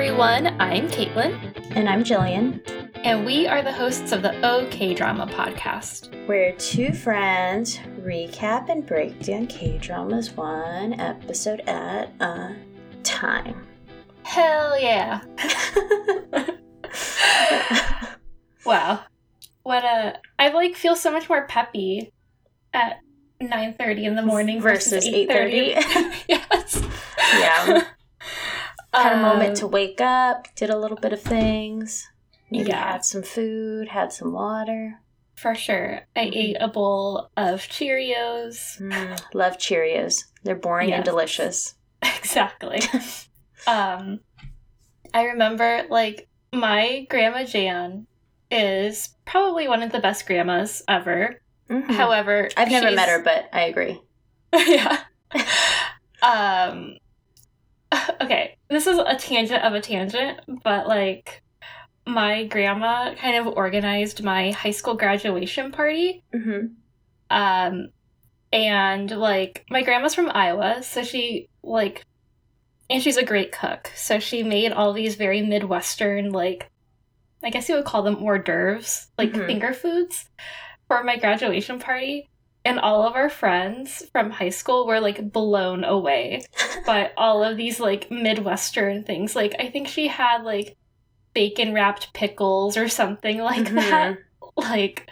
Everyone. I'm Caitlin, And I'm Jillian. and we are the hosts of the OK Drama podcast. We're two friends recap and break down K dramas one episode at a time. Hell yeah! Wow. What a. I like feel so much more peppy at 9.30 in the morning versus, Versus 8.30. yes. yeah. Had a moment Um, to wake up, did a little bit of things. Maybe Yeah. had some food, had some water. For sure. I Mhm. ate a bowl of Cheerios. Mm, love Cheerios. They're boring and delicious. exactly. um, I remember like my grandma Jan is probably one of the best grandmas ever. Mhm. However, I've never met her, but I agree. yeah. um. Okay, this is a tangent of a tangent, but like my grandma kind of organized my high school graduation party. hmm Um, and like my grandma's from Iowa, so she like, and she's a great cook. So she made all these very Midwestern, like, I guess you would call them hors d'oeuvres, like Mhm. finger foods, for my graduation party. And all of our friends from high school were like blown away by all of these like Midwestern things. Like, I think she had like bacon wrapped pickles or something like Mhm. that like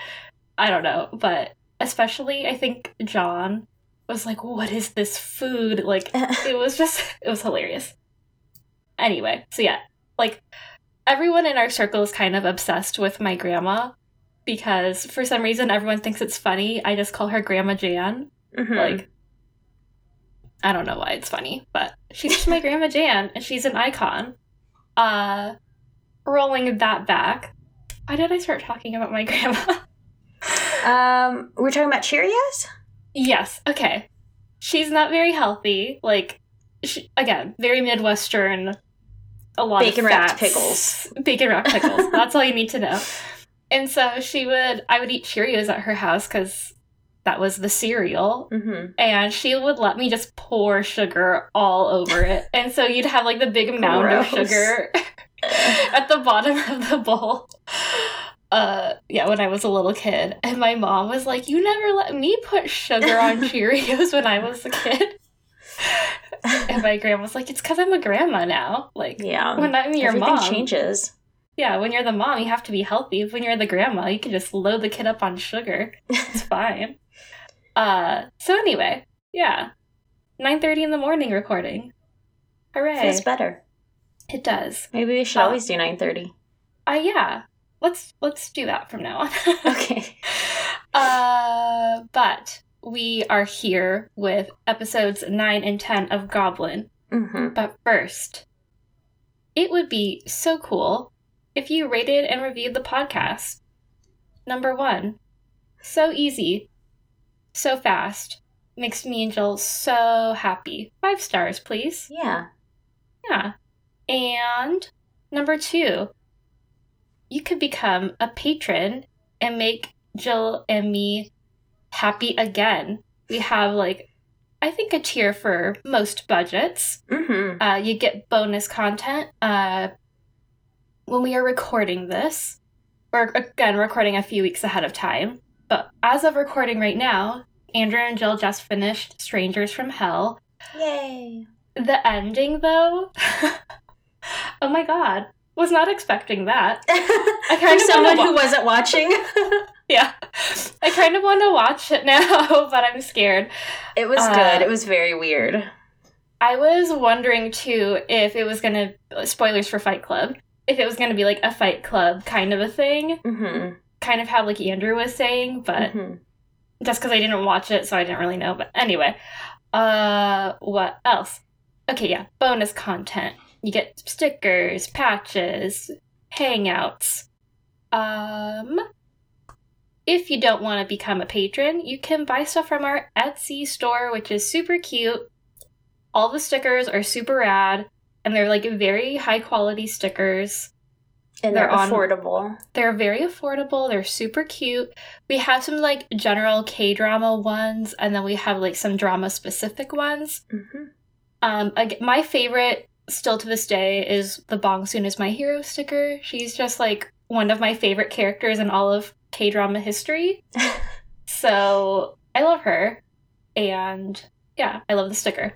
I don't know, but especially I think John was like, "What is this food?" Like it was just it was hilarious. Anyway, so yeah, like everyone in our circle is kind of obsessed with my grandma because for some reason everyone thinks it's funny. I just call her Grandma Jan. Mhm. Like I don't know why it's funny, but she's just my Grandma Jan and she's an icon. Uh rolling that back. Why did I start talking about my grandma? um, we're talking about Cheerios. Yes. Okay. She's not very healthy. Like, she, again, very Midwestern. A lot Bacon of wrapped fats. pickles. Bacon wrapped pickles. That's all you need to know. And so she would. I would eat Cheerios at her house because that was the cereal. Mm-hmm. And she would let me just pour sugar all over it. And so you'd have like the big mound of sugar at the bottom of the bowl. Uh, yeah, when I was a little kid, and my mom was like, "You never let me put sugar on Cheerios when I was a kid." And my grandma was like, "It's because I'm a grandma now. Like, Yeah. when I'm your Everything mom, changes. Yeah, when you're the mom, you have to be healthy. When you're the grandma, you can just load the kid up on sugar. It's fine." uh, so anyway, yeah, nine thirty in the morning recording. Hooray! Feels better. It does. Maybe we should Uh, always do nine thirty. Uh, yeah. Let's let's do that from now on. Okay. Uh, but we are here with episodes 9 and 10 of Goblin. Mm-hmm. But first, it would be so cool if you rated and reviewed the podcast. Number one, so easy, so fast, makes me and Jill so happy. Five stars, please. Yeah. Yeah. And number two, you could become a patron and make Jill and me happy again. We have like, I think a tier for most budgets. Mm-hmm. Uh, you get bonus content. Uh, when we are recording this, we're again recording a few weeks ahead of time. But as of recording right now, Andrew and Jill just finished Strangers from Hell. Yay. The ending, though, oh my god, was not expecting that. I kind For of someone who wa- wasn't watching, Yeah, I kind of want to watch it now, but I'm scared. it was Uh, good. It was very weird. I was wondering too if it was gonna spoilers for Fight Club, if it was gonna be like a Fight Club kind of a thing, Mm-hmm. kind of how like Andrew was saying, but hmm just because I didn't watch it, so I didn't really know. But anyway, uh, what else? Okay, yeah, bonus content. You get stickers, patches, hangouts. Um, if you don't want to become a patron, you can buy stuff from our Etsy store, which is super cute. All the stickers are super rad, and they're like very high quality stickers. And they're, They're on- affordable. They're very affordable. They're super cute. We have some like general K drama ones, and then we have like some drama specific ones. Mm-hmm. Um, my favorite still to this day is the Bong Soon is my hero sticker. She's just like one of my favorite characters in all of K drama history. so I love her. And yeah, I love the sticker.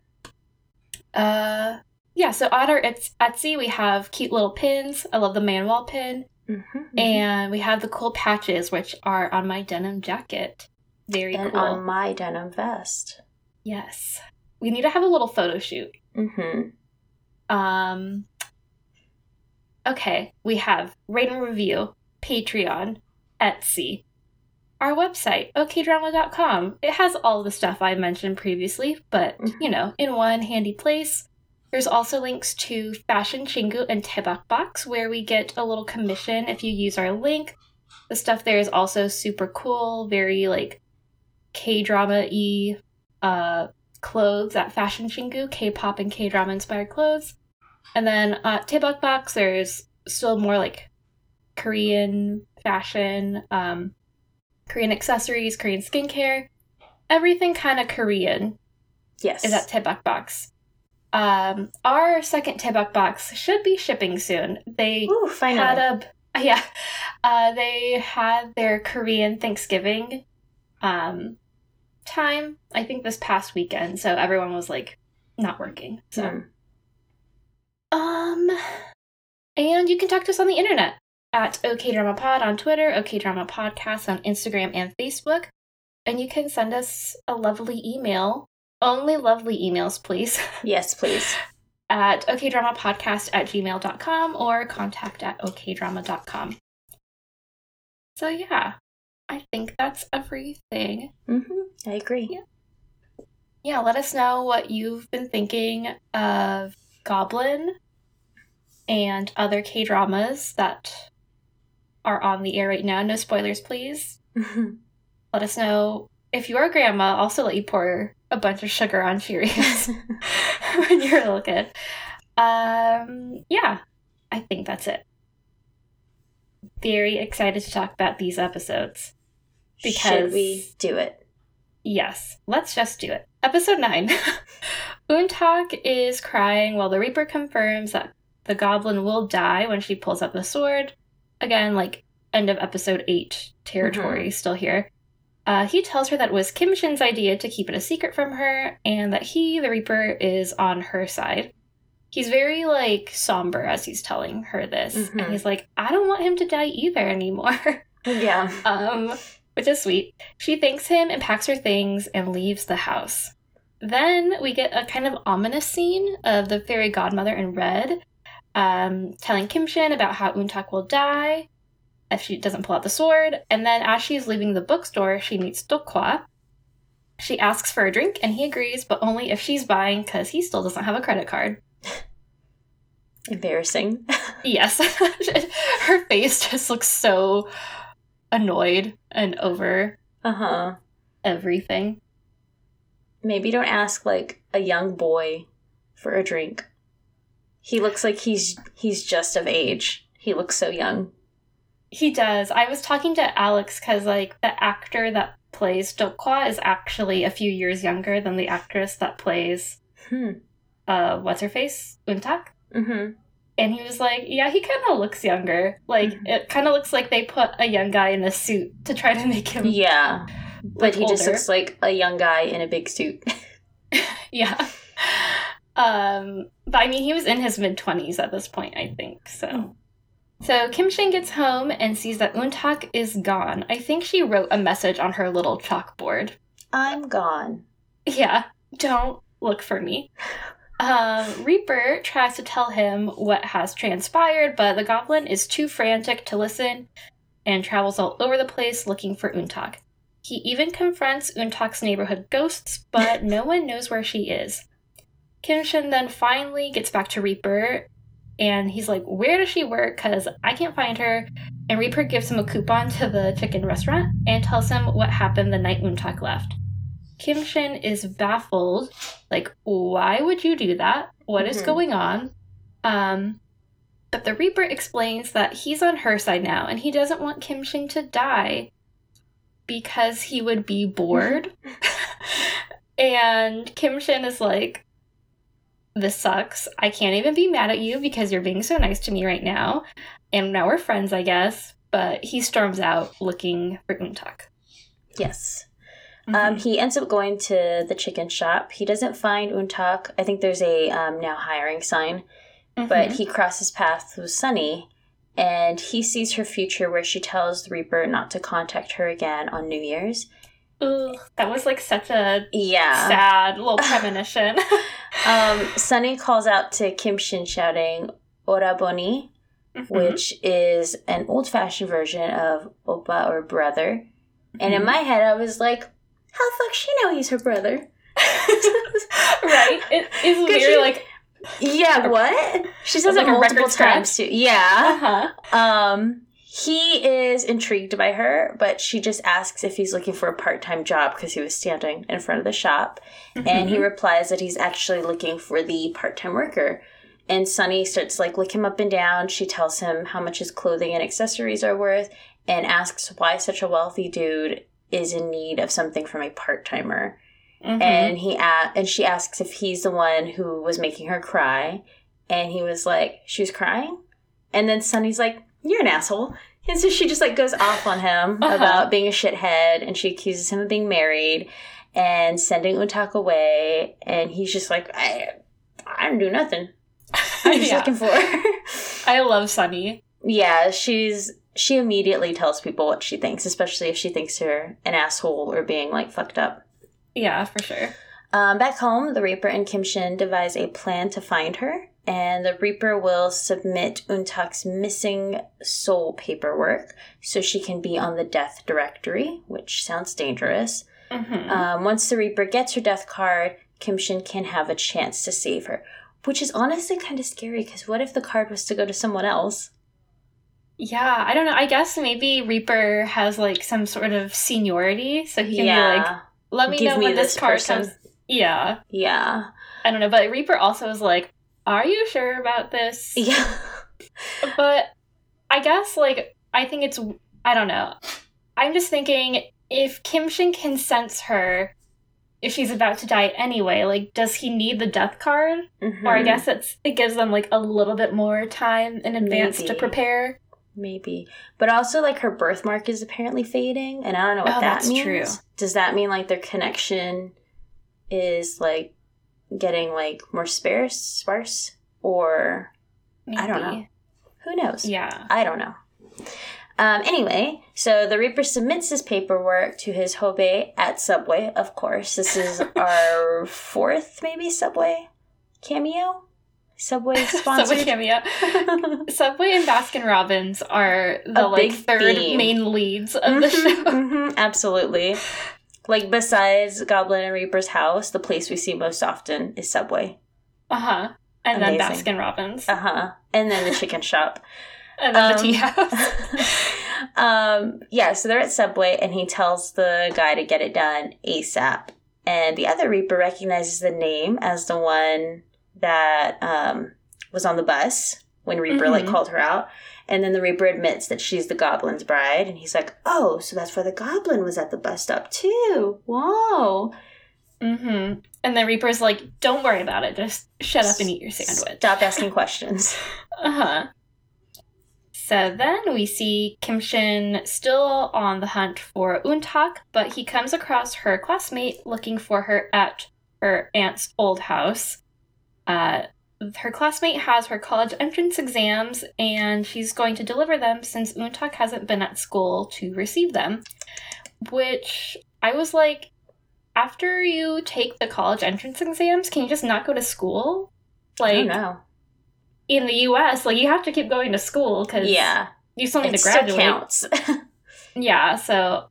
Uh yeah, so on our Etsy we have cute little pins. I love the manual pin. Mm-hmm, And we have the cool patches, which are on my denim jacket. Very and cool. on my denim vest. Yes. We need to have a little photo shoot. Mm-hmm. Um, okay, we have rate and review, Patreon, Etsy, our website, okdrama.com. It has all the stuff I mentioned previously, but, you know, in one handy place. There's also links to Fashion Chingu and Daebak Box, where we get a little commission if you use our link. The stuff there is also super cool, very like K drama y uh, clothes at Fashion Chingu, K pop and K drama inspired clothes. And then at Daebak Box, there's still more like Korean fashion, um, Korean accessories, Korean skincare, everything kind of Korean. Yes. Is at Daebak Box. Um, our second Daebak box should be shipping soon. They Ooh, finally. had a yeah, uh, they had their Korean Thanksgiving um, time. I think this past weekend, so everyone was like not working. So, Mm. um, and you can talk to us on the internet at OK Drama Pod on Twitter, OK Drama Podcast on Instagram and Facebook, and you can send us a lovely email. Only lovely emails, please. Yes, please. at okdramapodcast at gmail.com or contact at okdrama.com. So, yeah, I think that's everything. Mm-hmm. I agree. Yeah. Yeah, let us know what you've been thinking of Goblin and other K dramas that are on the air right now. No spoilers, please. Let us know if your grandma also let you pour a bunch of sugar on Cheerios when you were a little kid. Um, yeah, I think that's it. Very excited to talk about these episodes. Should Because- we do it? Yes, let's just do it. Episode 9. Untak is crying while the Reaper confirms that the goblin will die when she pulls out the sword. Again, like end of episode 8 territory still here. Uh, he tells her that it was Kim Shin's idea to keep it a secret from her and that he, the Reaper, is on her side. He's very like somber as he's telling her this. Mhm. And he's like, I don't want him to die either anymore. Yeah. um, which is sweet. She thanks him and packs her things and leaves the house. Then we get a kind of ominous scene of the fairy godmother in red, um, telling Kim Shin about how Untak will die if she doesn't pull out the sword. And then as she's leaving the bookstore, she meets Dokwa. She asks for a drink and he agrees, but only if she's buying because he still doesn't have a credit card. Embarrassing. Yes. Her face just looks so annoyed and over Uh huh. everything. Maybe don't ask like a young boy for a drink. He looks like he's he's just of age. He looks so young. He does. I was talking to Alex because, like, the actor that plays Dokwa is actually a few years younger than the actress that plays, Hmm. uh, what's her face? Untak? Mm-hmm. And he was like, yeah, he kind of looks younger. Like, Mhm. it kind of looks like they put a young guy in a suit to try to make him. Yeah. But he just looks like a young guy in a big suit. Yeah. Um, but I mean, he was in his mid 20s at this point, I think. So. So Kim Shin gets home and sees that Untak is gone. I think she wrote a message on her little chalkboard. I'm gone. Yeah, don't look for me. Um, Reaper tries to tell him what has transpired, but the goblin is too frantic to listen and travels all over the place looking for Untak. He even confronts Untak's neighborhood ghosts, but no one knows where she is. Kim Shin then finally gets back to Reaper and he's like, Where does she work? Because I can't find her. And Reaper gives him a coupon to the chicken restaurant and tells him what happened the night Untak left. Kim Shin is baffled. Like, why would you do that? What is Mhm. going on? Um, but the Reaper explains that he's on her side now and he doesn't want Kim Shin to die because he would be bored. and Kim Shin is like, this sucks. I can't even be mad at you because you're being so nice to me right now. And now we're friends, I guess. But he storms out looking for Untak. Yes. Um, he ends up going to the chicken shop. He doesn't find Untak. I think there's a um, now hiring sign, Mhm. but he crosses paths with Sunny, and he sees her future where she tells the Reaper not to contact her again on New Year's. Ugh, that was like such a Yeah. sad little premonition. Um, Sunny calls out to Kim Shin shouting "Orabeoni," Mhm. which is an old-fashioned version of "Oppa" or brother. And in Mhm. my head, I was like, "How the fuck she know he's her brother?" right? It is weird. you- Like, Yeah, what? She says it record multiple times too. Yeah. uh-huh. Um, he is intrigued by her, but she just asks if he's looking for a part-time job because he was standing in front of the shop, and he Mhm. replies that he's actually looking for the part-time worker. And Sunny starts like look him up and down. She tells him how much his clothing and accessories are worth, and asks why such a wealthy dude is in need of something from a part-timer Mhm. and he a- and she asks if he's the one who was making her cry and he was like she was crying and then Sunny's like you're an asshole and so she just like goes off on him Uh-huh. about being a shithead and she accuses him of being married and sending Untak away and he's just like I I didn't do nothing I'm just Yeah. looking for her I love Sunny. yeah she's she immediately tells people what she thinks especially if she thinks her an asshole or being like fucked up Yeah, for sure. Um, back home, the Reaper and Kim Shin devise a plan to find her, and the Reaper will submit Untak's missing soul paperwork so she can be on the death directory, which sounds dangerous. Mhm. Um, once the Reaper gets her death card, Kim Shin can have a chance to save her, which is honestly kind of scary because what if the card was to go to someone else? yeah, I don't know. I guess maybe Reaper has like some sort of seniority, so he can be like, "Let me Give know me when this this card person. comes." Yeah, yeah, I don't know, but Reaper also is like, "Are you sure about this?" yeah, But I guess like I think it's I don't know. I'm just thinking if Kim Shin can sense her if she's about to die anyway, like does he need the death card? Mhm. Or I guess it's it gives them like a little bit more time in advance to prepare. Maybe. But also, like, her birthmark is apparently fading, and I don't know what Oh, that that's means. true. Does that mean, like, their connection is, like, getting, like, more sparse? sparse? Or I don't know. who knows? Yeah. I don't know. Um, anyway, so the Reaper submits his paperwork to his hoobae at Subway, of course. This is our fourth, maybe, Subway cameo? Subway Subway sponsored? cameo. Subway and Baskin Robbins are the A like third theme. main leads of the Mhm, show. mhm, absolutely. Like besides Goblin and Reaper's house, the place we see most often is Subway. Uh huh. And then Baskin Robbins. Uh huh. And then the chicken shop. and then the um, tea house. um, yeah, so they're at Subway, and he tells the guy to get it done ASAP. And the other Reaper recognizes the name as the one that um, was on the bus when Reaper like Mhm. called her out. And then the Reaper admits that she's the Goblin's bride, and he's like, "Oh, so that's why the Goblin was at the bus stop too. Whoa!" mm-hmm. And the Reaper's like, don't worry about it. Just shut up and eat your sandwich. Stop asking questions. Uh huh. So then we see Kim Shin still on the hunt for Untak, but he comes across her classmate looking for her at her aunt's old house. Uh, her classmate has her college entrance exams, and she's going to deliver them since Untak hasn't been at school to receive them. Which I was like, after you take the college entrance exams, can you just not go to school? Like, don't in the U.S., like you have to keep going to school because Yeah, you still need it to still graduate. counts. Yeah, so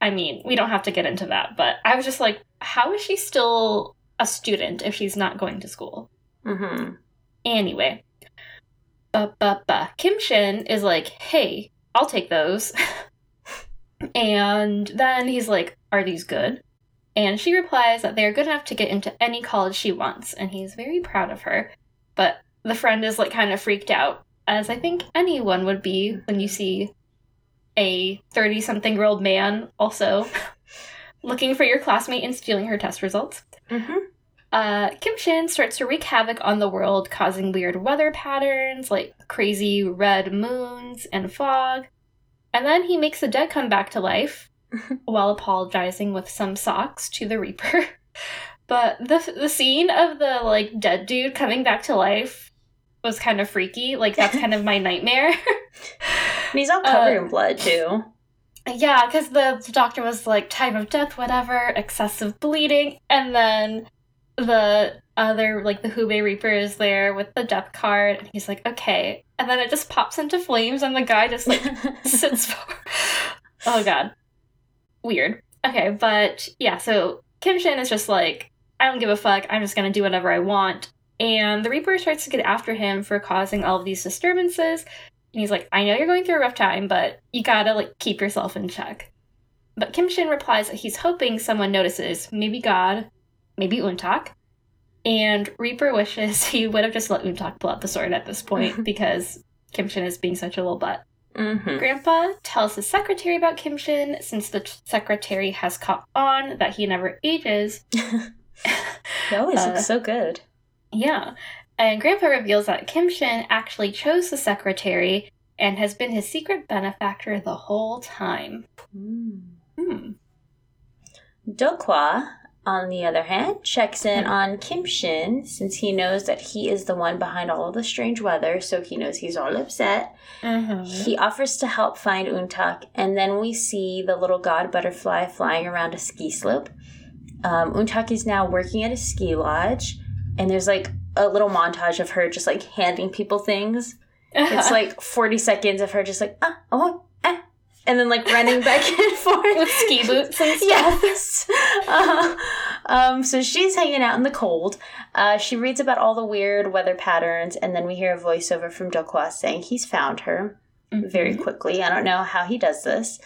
I mean, we don't have to get into that, but I was just like, how is she still a student if she's not going to school? Hmm Anyway, ba ba ba. Kim Shin is like, hey, I'll take those. and then he's like, are these good? And she replies that they are good enough to get into any college she wants, and he's very proud of her. But the friend is like kind of freaked out, as I think anyone would be when you see a 30 something year old man also looking for your classmate and stealing her test results. hmm Uh, Kim Shin starts to wreak havoc on the world, causing weird weather patterns like crazy red moons and fog. And then he makes the dead come back to life while apologizing with some socks to the Reaper. but the the scene of the like dead dude coming back to life was kind of freaky. Like that's kind of my nightmare. And he's all covered in blood too. Yeah, because the, the doctor was like, time of death, whatever, excessive bleeding. And then the other, like, the hoobae Reaper is there with the death card. And he's like, okay. And then it just pops into flames, and the guy just, like, sits for. Oh, God. Weird. Okay, but yeah, so Kim Shin is just like, I don't give a fuck. I'm just gonna do whatever I want. And the Reaper starts to get after him for causing all of these disturbances. And he's like, I know you're going through a rough time, but you gotta like keep yourself in check. But Kim Shin replies that he's hoping someone notices, maybe God, maybe Untak. And Reaper wishes he would have just let Untak pull out the sword at this point because Kim Shin is being such a little butt. hmm Grandpa tells his secretary about Kim Shin since the t- secretary has caught on that he never ages. He always Uh, looks so good. Yeah. And Grandpa reveals that Kim Shin actually chose the secretary and has been his secret benefactor the whole time. Mm. Hmm. Dokwa, on the other hand, checks in on Kim Shin since he knows that he is the one behind all of the strange weather, so he knows he's all upset. Mm-hmm. He offers to help find Untak, and then we see the little god butterfly flying around a ski slope. Um, Untak is now working at a ski lodge, and there's like a little montage of her just like handing people things. It's like 40 seconds of her just like, ah, oh, and then like running back and forth. with ski boots and stuff. Yes. Uh, um, so she's hanging out in the cold. Uh, she reads about all the weird weather patterns, and then we hear a voiceover from Dokwa saying he's found her very Mhm. quickly. I don't know how he does this.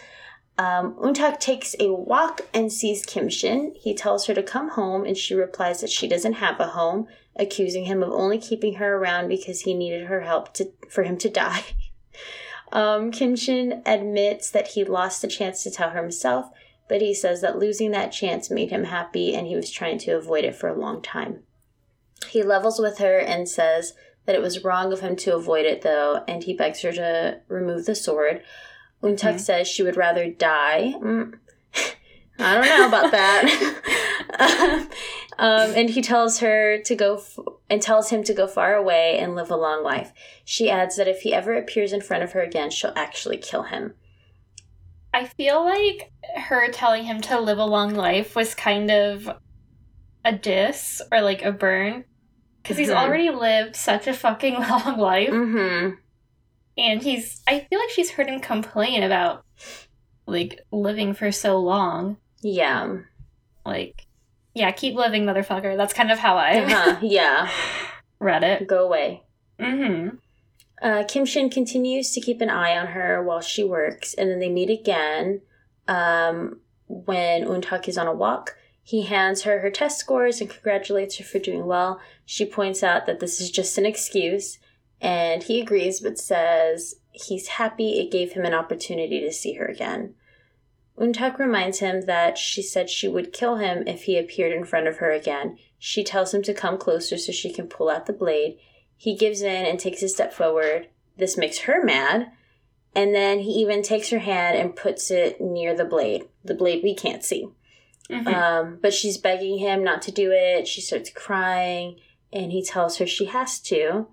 Um, Untak takes a walk and sees Kim Shin. He tells her to come home, and she replies that she doesn't have a home, accusing him of only keeping her around because he needed her help to, for him to die. Um, Kim Shin admits that he lost the chance to tell her himself, but he says that losing that chance made him happy and he was trying to avoid it for a long time. He levels with her and says that it was wrong of him to avoid it, though, and he begs her to remove the sword. Untak Mhm. says she would rather die. Mm. I don't know about that. um, and he tells her to go f- and tells him to go far away and live a long life. She adds that if he ever appears in front of her again, she'll actually kill him. I feel like her telling him to live a long life was kind of a diss or like a burn. Because he's Mhm. already lived such a fucking long life. Mm-hmm. And he's, I feel like she's heard him complain about like living for so long. Yeah. Like, yeah, keep living, motherfucker. That's kind of how I Uh-huh. Yeah. read it. Go away. Mm-hmm. Uh, Kim Shin continues to keep an eye on her while she works, and then they meet again um, when Untak is on a walk. He hands her her test scores and congratulates her for doing well. She points out that this is just an excuse, and he agrees but says he's happy it gave him an opportunity to see her again. Untak reminds him that she said she would kill him if he appeared in front of her again. She tells him to come closer so she can pull out the blade. He gives in and takes a step forward. This makes her mad. And then he even takes her hand and puts it near the blade, the blade we can't see. Mhm. Um, but she's begging him not to do it. She starts crying, and he tells her she has to.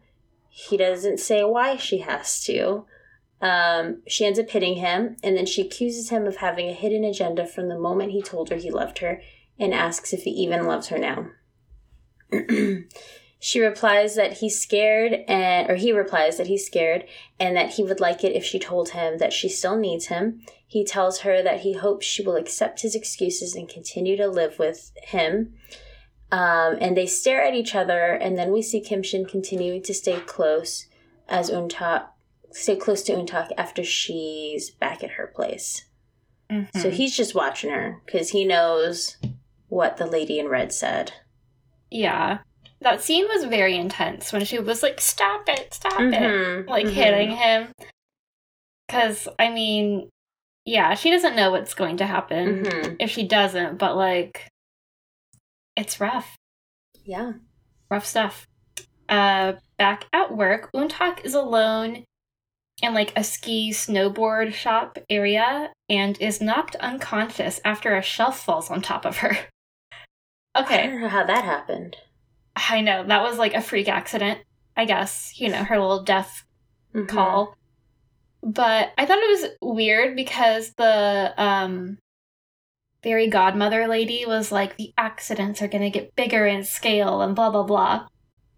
He doesn't say why she has to. Um, she ends up hitting him, and then she accuses him of having a hidden agenda from the moment he told her he loved her and asks if he even loves her now. she replies that he's scared and or he replies that he's scared and that he would like it if she told him that she still needs him. He tells her that he hopes she will accept his excuses and continue to live with him. Um, and they stare at each other, and then we see Kim Shin continuing to stay close as Untak stay close to Untak after she's back at her place. Mhm. So he's just watching her because he knows what the lady in red said. yeah. That scene was very intense when she was like, stop it, stop it. Mhm, like mhm. hitting him. Because, I mean, yeah, she doesn't know what's going to happen Mhm. if she doesn't, but like, it's rough. Yeah. Rough stuff. Uh, back at work, Untak is alone in like a ski snowboard shop area and is knocked unconscious after a shelf falls on top of her. okay. I don't know how that happened. I know that was like a freak accident. I guess you know her little death Mhm. call. But I thought it was weird because the um fairy godmother lady was like the accidents are going to get bigger in scale and blah blah blah.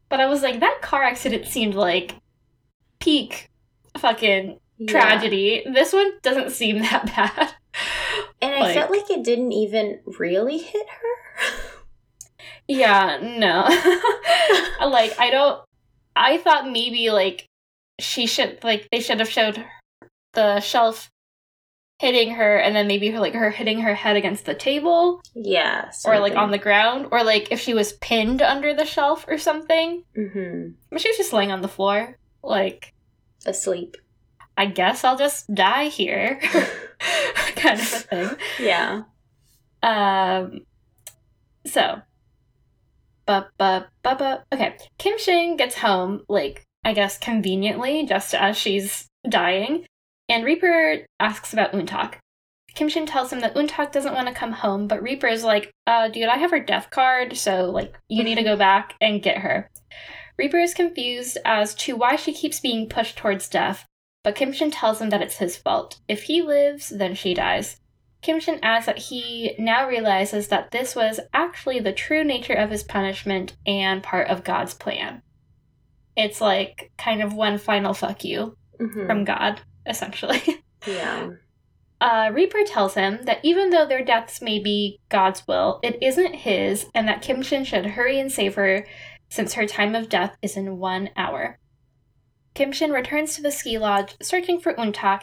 But I was like that car accident seemed like peak fucking Yeah. tragedy. This one doesn't seem that bad. And I Like- felt like it didn't even really hit her. Yeah, no. like I don't I thought maybe like she should like they should have showed the shelf hitting her and then maybe her like her hitting her head against the table yeah. or like on the ground or like if she was pinned under the shelf or something. hmm But she was just laying on the floor. Like asleep. I guess I'll just die here. kind of a thing. Yeah. Um. So. But but but but okay. Kim Shin gets home like I guess conveniently just as she's dying, and Reaper asks about Untak. Kim Shin tells him that Untak doesn't want to come home, but Reaper is like, "Uh, dude, I have her death card, so like you need to go back and get her." Reaper is confused as to why she keeps being pushed towards death, but Kim Shin tells him that it's his fault. If he lives, then she dies. Kim Shin adds that he now realizes that this was actually the true nature of his punishment and part of God's plan. It's like kind of one final fuck you Mhm. from God, essentially. yeah. Uh, Reaper tells him that even though their deaths may be God's will, it isn't his, and that Kim Shin should hurry and save her since her time of death is in one hour. Kim Shin returns to the ski lodge searching for Untak,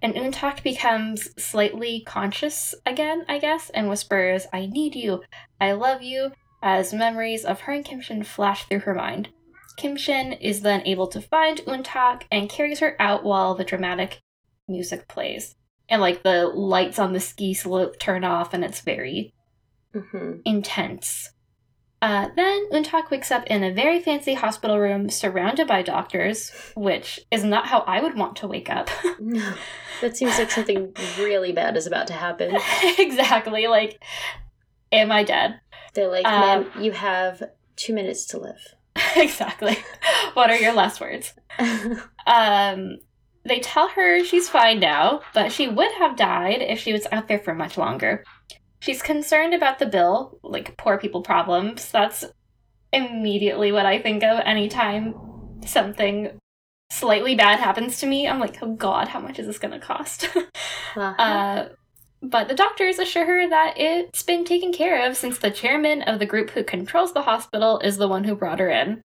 and Untak becomes slightly conscious again, I guess, and whispers, I need you, I love you, as memories of her and Kim Shin flash through her mind. Kim Shin is then able to find Untak and carries her out while the dramatic music plays and like the lights on the ski slope turn off and it's very hmm intense. Uh, then Untak wakes up in a very fancy hospital room surrounded by doctors, which is not how I would want to wake up. No. That seems like something really bad is about to happen. exactly. Like, am I dead? They're like, Um, ma'am, you have two minutes to live. exactly. What are your last words? Um, they tell her she's fine now, but she would have died if she was out there for much longer. She's concerned about the bill, like poor people problems. That's immediately what I think of anytime something slightly bad happens to me. I'm like, oh god, how much is this going to cost? Uh-huh. uh, but the doctors assure her that it's been taken care of since the chairman of the group who controls the hospital is the one who brought her in.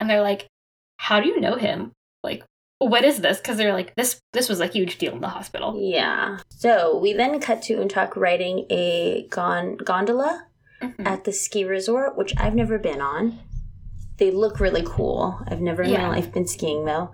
And they're like, how do you know him? Like, what is this? Because they're like, this this was a huge deal in the hospital. yeah. So we then cut to Untak riding a gon- gondola Mhm. at the ski resort, which I've never been on. They look really cool. I've never in Yeah. my life been skiing though.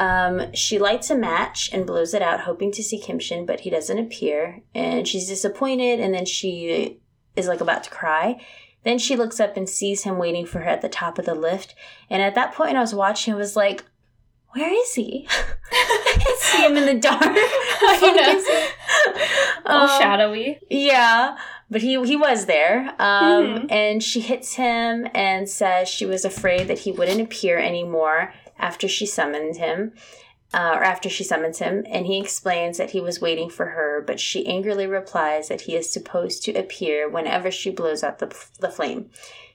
Um, she lights a match and blows it out, hoping to see Kim Shin, but he doesn't appear. And she's disappointed, and then she is like about to cry. Then she looks up and sees him waiting for her at the top of the lift. And at that point, I was watching, I was like, where is he? I can see him in the dark. I know. All Um, shadowy. yeah, but he he was there. Um, Mhm. and she hits him and says she was afraid that he wouldn't appear anymore after she summoned him. Uh, or after she summons him, and he explains that he was waiting for her, but she angrily replies that he is supposed to appear whenever she blows out the, the flame.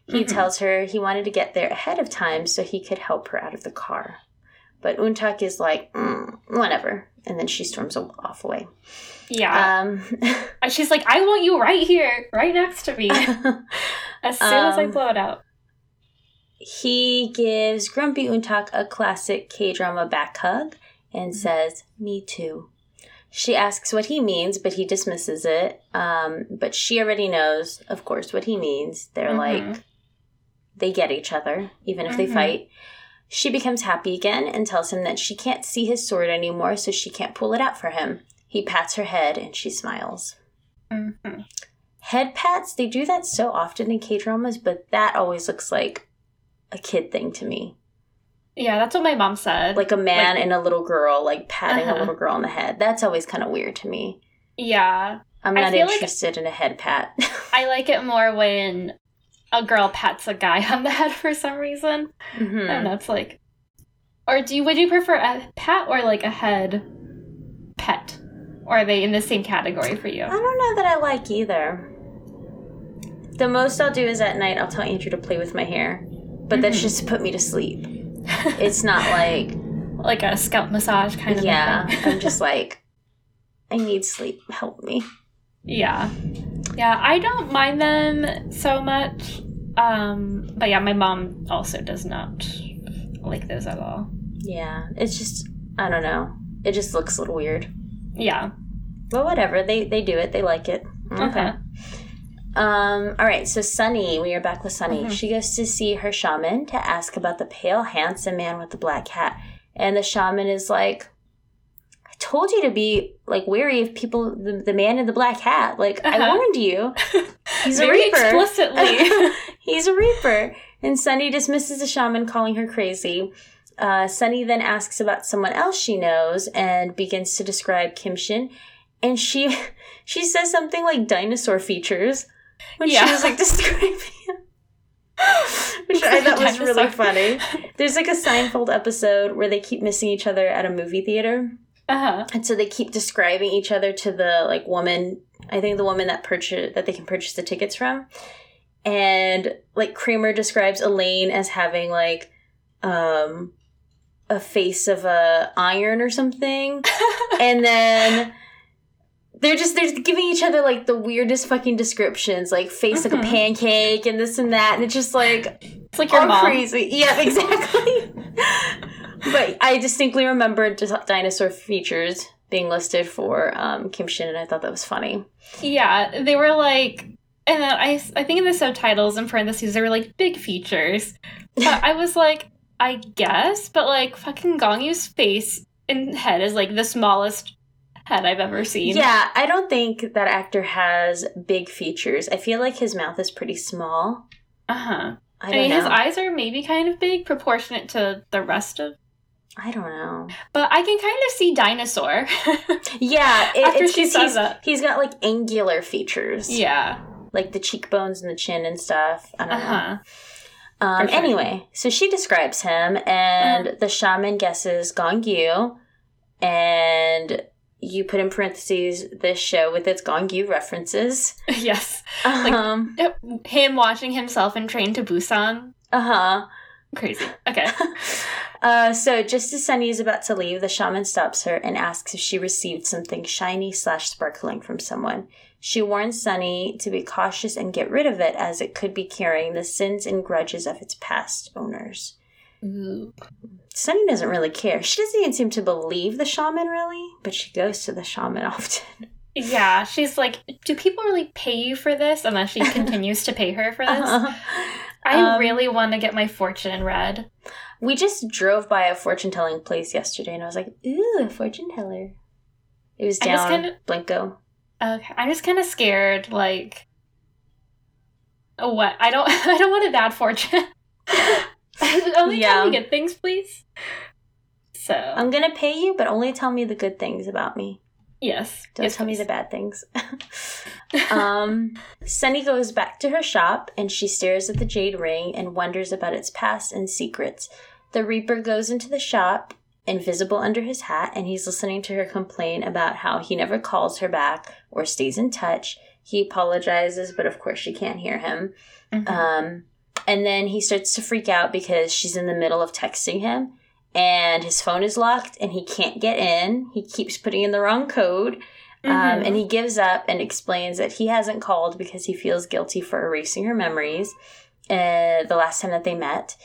He Mhm. tells her he wanted to get there ahead of time so he could help her out of the car. But Untak is like, mm, whatever. And then she storms off away. Yeah. Um, and she's like, I want you right here, right next to me, as soon as I Um, blow it out. he gives Grumpy Untak a classic K drama back hug and says, Me too. She asks what he means, but he dismisses it. Um, but she already knows, of course, what he means. They're Mhm. like, they get each other, even if they Mhm. fight. She becomes happy again and tells him that she can't see his sword anymore, so she can't pull it out for him. He pats her head and she smiles. Mhm. head pats, they do that so often in K dramas, but that always looks like a kid thing to me. Yeah, that's what my mom said. Like a man Like- and a little girl, like patting Uh-huh. a little girl on the head. That's always kind of weird to me. yeah, I'm not feel like- interested in a head pat. I like it more when a girl pats a guy on the head for some reason. Mhm. I don't know. It's like, or do you would you prefer a pat or like a head pet? Or are they in the same category for you? I don't know that I like either. The most I'll do is at night I'll tell Andrew to play with my hair, but that's Mhm. just to put me to sleep. It's not like like a scalp massage kind of yeah. thing. I'm just like I need sleep. Help me. yeah, yeah. I don't mind them so much. Um, but yeah, my mom also does not like those at all. Yeah, it's just I don't know. It just looks a little weird. Yeah. But whatever. They they do it. They like it. Okay. Um, all right, so Sunny, we are back with Sunny. Mhm. She goes to see her shaman to ask about the pale, handsome man with the black hat. And the shaman is like, told you to be like wary of people the, the man in the black hat. Like I Uh-huh. warned you. He's a reaper. explicitly. He's a reaper. And Sunny dismisses the shaman, calling her crazy. Uh, Sunny then asks about someone else she knows and begins to describe Kim Shin. And she she says something like dinosaur features when Yeah. she was like describing him. Which I thought was really funny. There's like a Seinfeld episode where they keep missing each other at a movie theater. Uh-huh. And so they keep describing each other to the like woman, I think the woman that purchase that they can purchase the tickets from. And like Kramer describes Elaine as having like um a face of a iron or something. and then they're just they're just giving each other like the weirdest fucking descriptions, like face like a pancake and this and that, and it's just like It's like your mom. crazy. Yeah, exactly. But I distinctly remembered just dinosaur features being listed for um, Kim Shin, and I thought that was funny. Yeah, they were like, and then I, I think in the subtitles in parentheses they were like big features. But I was like, I guess, but like fucking Gong Yoo's face and head is like the smallest head I've ever seen. Yeah, I don't think that actor has big features. I feel like his mouth is pretty small. Uh huh. I I, mean, know. his eyes are maybe kind of big, proportionate to the rest of. I don't know. But I can kind of see dinosaur. Yeah, it, After she says he's, that. he's got like angular features. yeah. like the cheekbones and the chin and stuff. I don't Uh know. Um, sure. Anyway, so she describes him, and the shaman guesses Gong Yoo, and you put in parentheses this show with its Gong Yoo references. yes. Um, Him watching himself in Train to Busan. uh huh. Crazy. Okay. Uh, so just as Sunny is about to leave, the shaman stops her and asks if she received something shiny slash sparkling from someone. She warns Sunny to be cautious and get rid of it, as it could be carrying the sins and grudges of its past owners. Ooh. Sunny doesn't really care. She doesn't even seem to believe the shaman, really, but she goes to the shaman often. Yeah, she's like, do people really pay you for this? And then she continues to pay her for this. I Um, really want to get my fortune read. We just drove by a fortune telling place yesterday, and I was like, "Ooh, a fortune teller." It was down kinda- Blinko. Okay, I'm just kind of scared. Like, oh, what? I don't. I don't want a bad fortune. Only Yeah. tell me good things, please. So I'm gonna pay you, but only tell me the good things about me. yes, Don't yes, tell me the bad things. um, Sunny goes back to her shop and she stares at the jade ring and wonders about its past and secrets. The Reaper goes into the shop, invisible under his hat, and he's listening to her complain about how he never calls her back or stays in touch. He apologizes, but of course she can't hear him. Mhm. Um, and then he starts to freak out because she's in the middle of texting him and his phone is locked and he can't get in. He keeps putting in the wrong code. Um, Mhm. and he gives up and explains that he hasn't called because he feels guilty for erasing her memories uh, the last time that they met.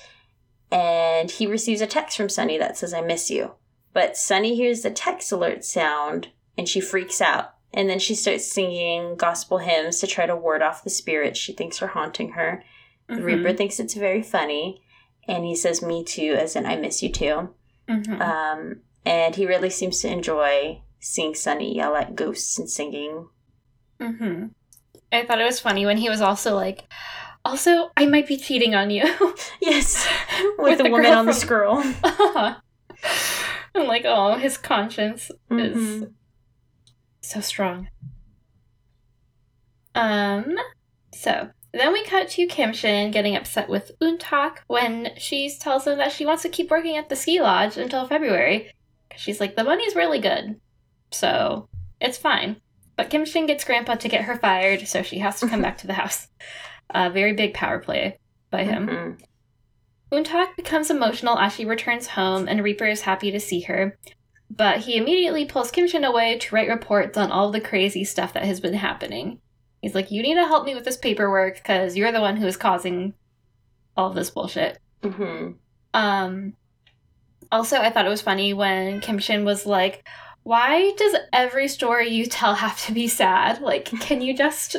And he receives a text from Sunny that says, I miss you. But Sunny hears the text alert sound and she freaks out. And then she starts singing gospel hymns to try to ward off the spirits she thinks are haunting her. The Mhm. Reaper thinks it's very funny. And he says, Me too, as in, I miss you too. Mhm. Um, and he really seems to enjoy seeing Sunny yell at ghosts and singing. hmm I thought it was funny when he was also like, also, I might be cheating on you. Yes. With, the, woman girl on the scroll. I'm like, oh, his conscience is Mhm. so strong. Um, so then we cut to Kim Shin getting upset with Untak when she tells him that she wants to keep working at the ski lodge until February. 'Cause She's like, the money's really good, so it's fine. But Kim Shin gets Grandpa to get her fired, so she has to come back to the house. A very big power play by him. Mhm. Untak becomes emotional as she returns home, and Reaper is happy to see her. But he immediately pulls Kim Shin away to write reports on all the crazy stuff that has been happening. He's like, You need to help me with this paperwork because you're the one who is causing all this bullshit. Mhm. Um, also, I thought it was funny when Kim Shin was like, Why does every story you tell have to be sad? Like, can you just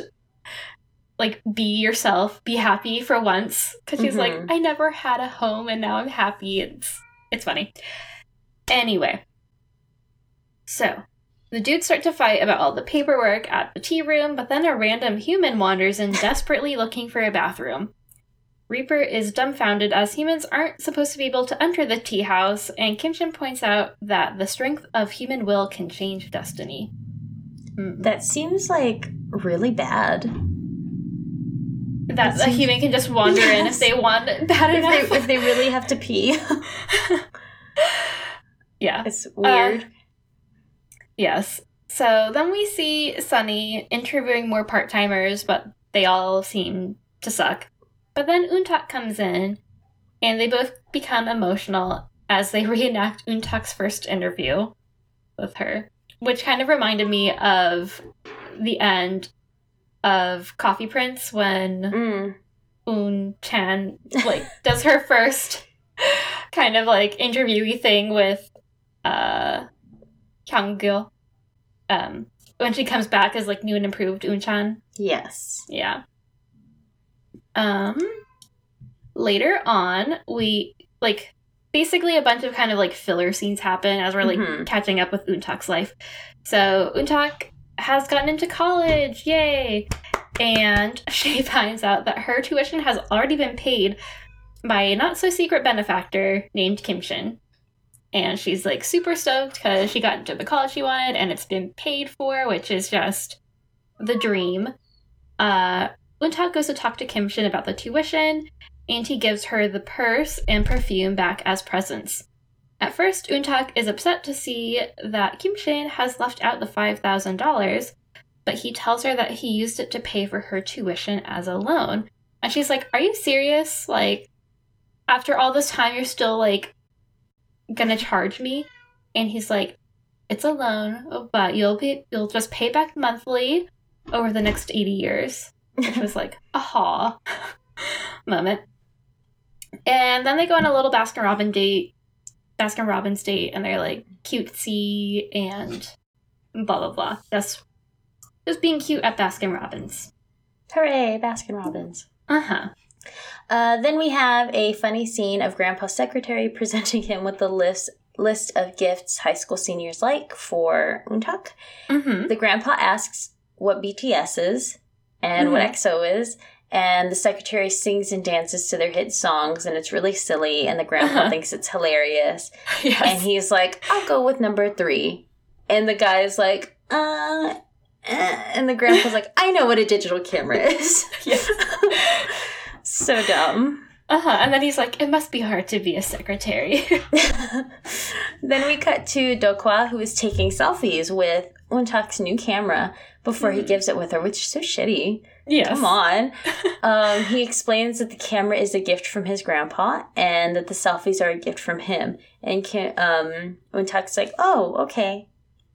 like be yourself, be happy for once? Because she's like, Mhm. I never had a home and now I'm happy. It's it's funny. Anyway, so the dudes start to fight about all the paperwork at the tea room, but then a random human wanders in desperately looking for a bathroom. Reaper is dumbfounded as humans aren't supposed to be able to enter the tea house, and Kim Shin points out that the strength of human will can change destiny. Hmm. That seems like really bad. That a human can just wander in if they want bad If enough. they, if they really have to pee, yeah. it's weird. Uh, yes. So then we see Sunny interviewing more part timers, but they all seem to suck. But then Untak comes in, and they both become emotional as they reenact Untak's first interview with her, which kind of reminded me of the end of Coffee Prince when Mm. Un Chan like does her first kind of like interviewee thing with uh Kyung Um when she comes back as like new and improved Un Chan. Yes. Yeah. Um later on we like basically a bunch of kind of like filler scenes happen as we're like Mhm. catching up with Untak's life. So Untak has gotten into college, yay! And she finds out that her tuition has already been paid by a not so secret benefactor named Kim Shin. And she's like super stoked because she got into the college she wanted and it's been paid for, which is just the dream. Uh, Untak goes to talk to Kim Shin about the tuition, and he gives her the purse and perfume back as presents. At first, Untak is upset to see that Kim Shin has left out the $5,000, but he tells her that he used it to pay for her tuition as a loan. And she's like, Are you serious? Like, after all this time, you're still like gonna charge me? And he's like, It's a loan, but you'll be you'll just pay back monthly over the next 80 years. Which was like, aha moment. And then they go on a little Baskin Robbins date, Baskin Robbins date, and they're like cutesy and blah blah blah. Just just being cute at Baskin Robbins. Hooray, Baskin Robbins. Uh huh. Uh, then we have a funny scene of Grandpa's secretary presenting him with the list list of gifts high school seniors like for Untak. Mm-hmm. The grandpa asks what BTS is and what EXO is, and the secretary sings and dances to their hit songs, and it's really silly, and the grandpa Uh-huh. thinks it's hilarious. And he's like, I'll go with number three. And the guy's like, uh, eh. and the grandpa's like, I know what a digital camera is. yes. so dumb. Uh huh. And then he's like, "It must be hard to be a secretary." then we cut to Dokwa, who is taking selfies with Untak's new camera before he Mhm. gives it with her, which is so shitty. Yes. Come on. um, he explains that the camera is a gift from his grandpa and that the selfies are a gift from him. And can, um, Untak's like, oh, okay.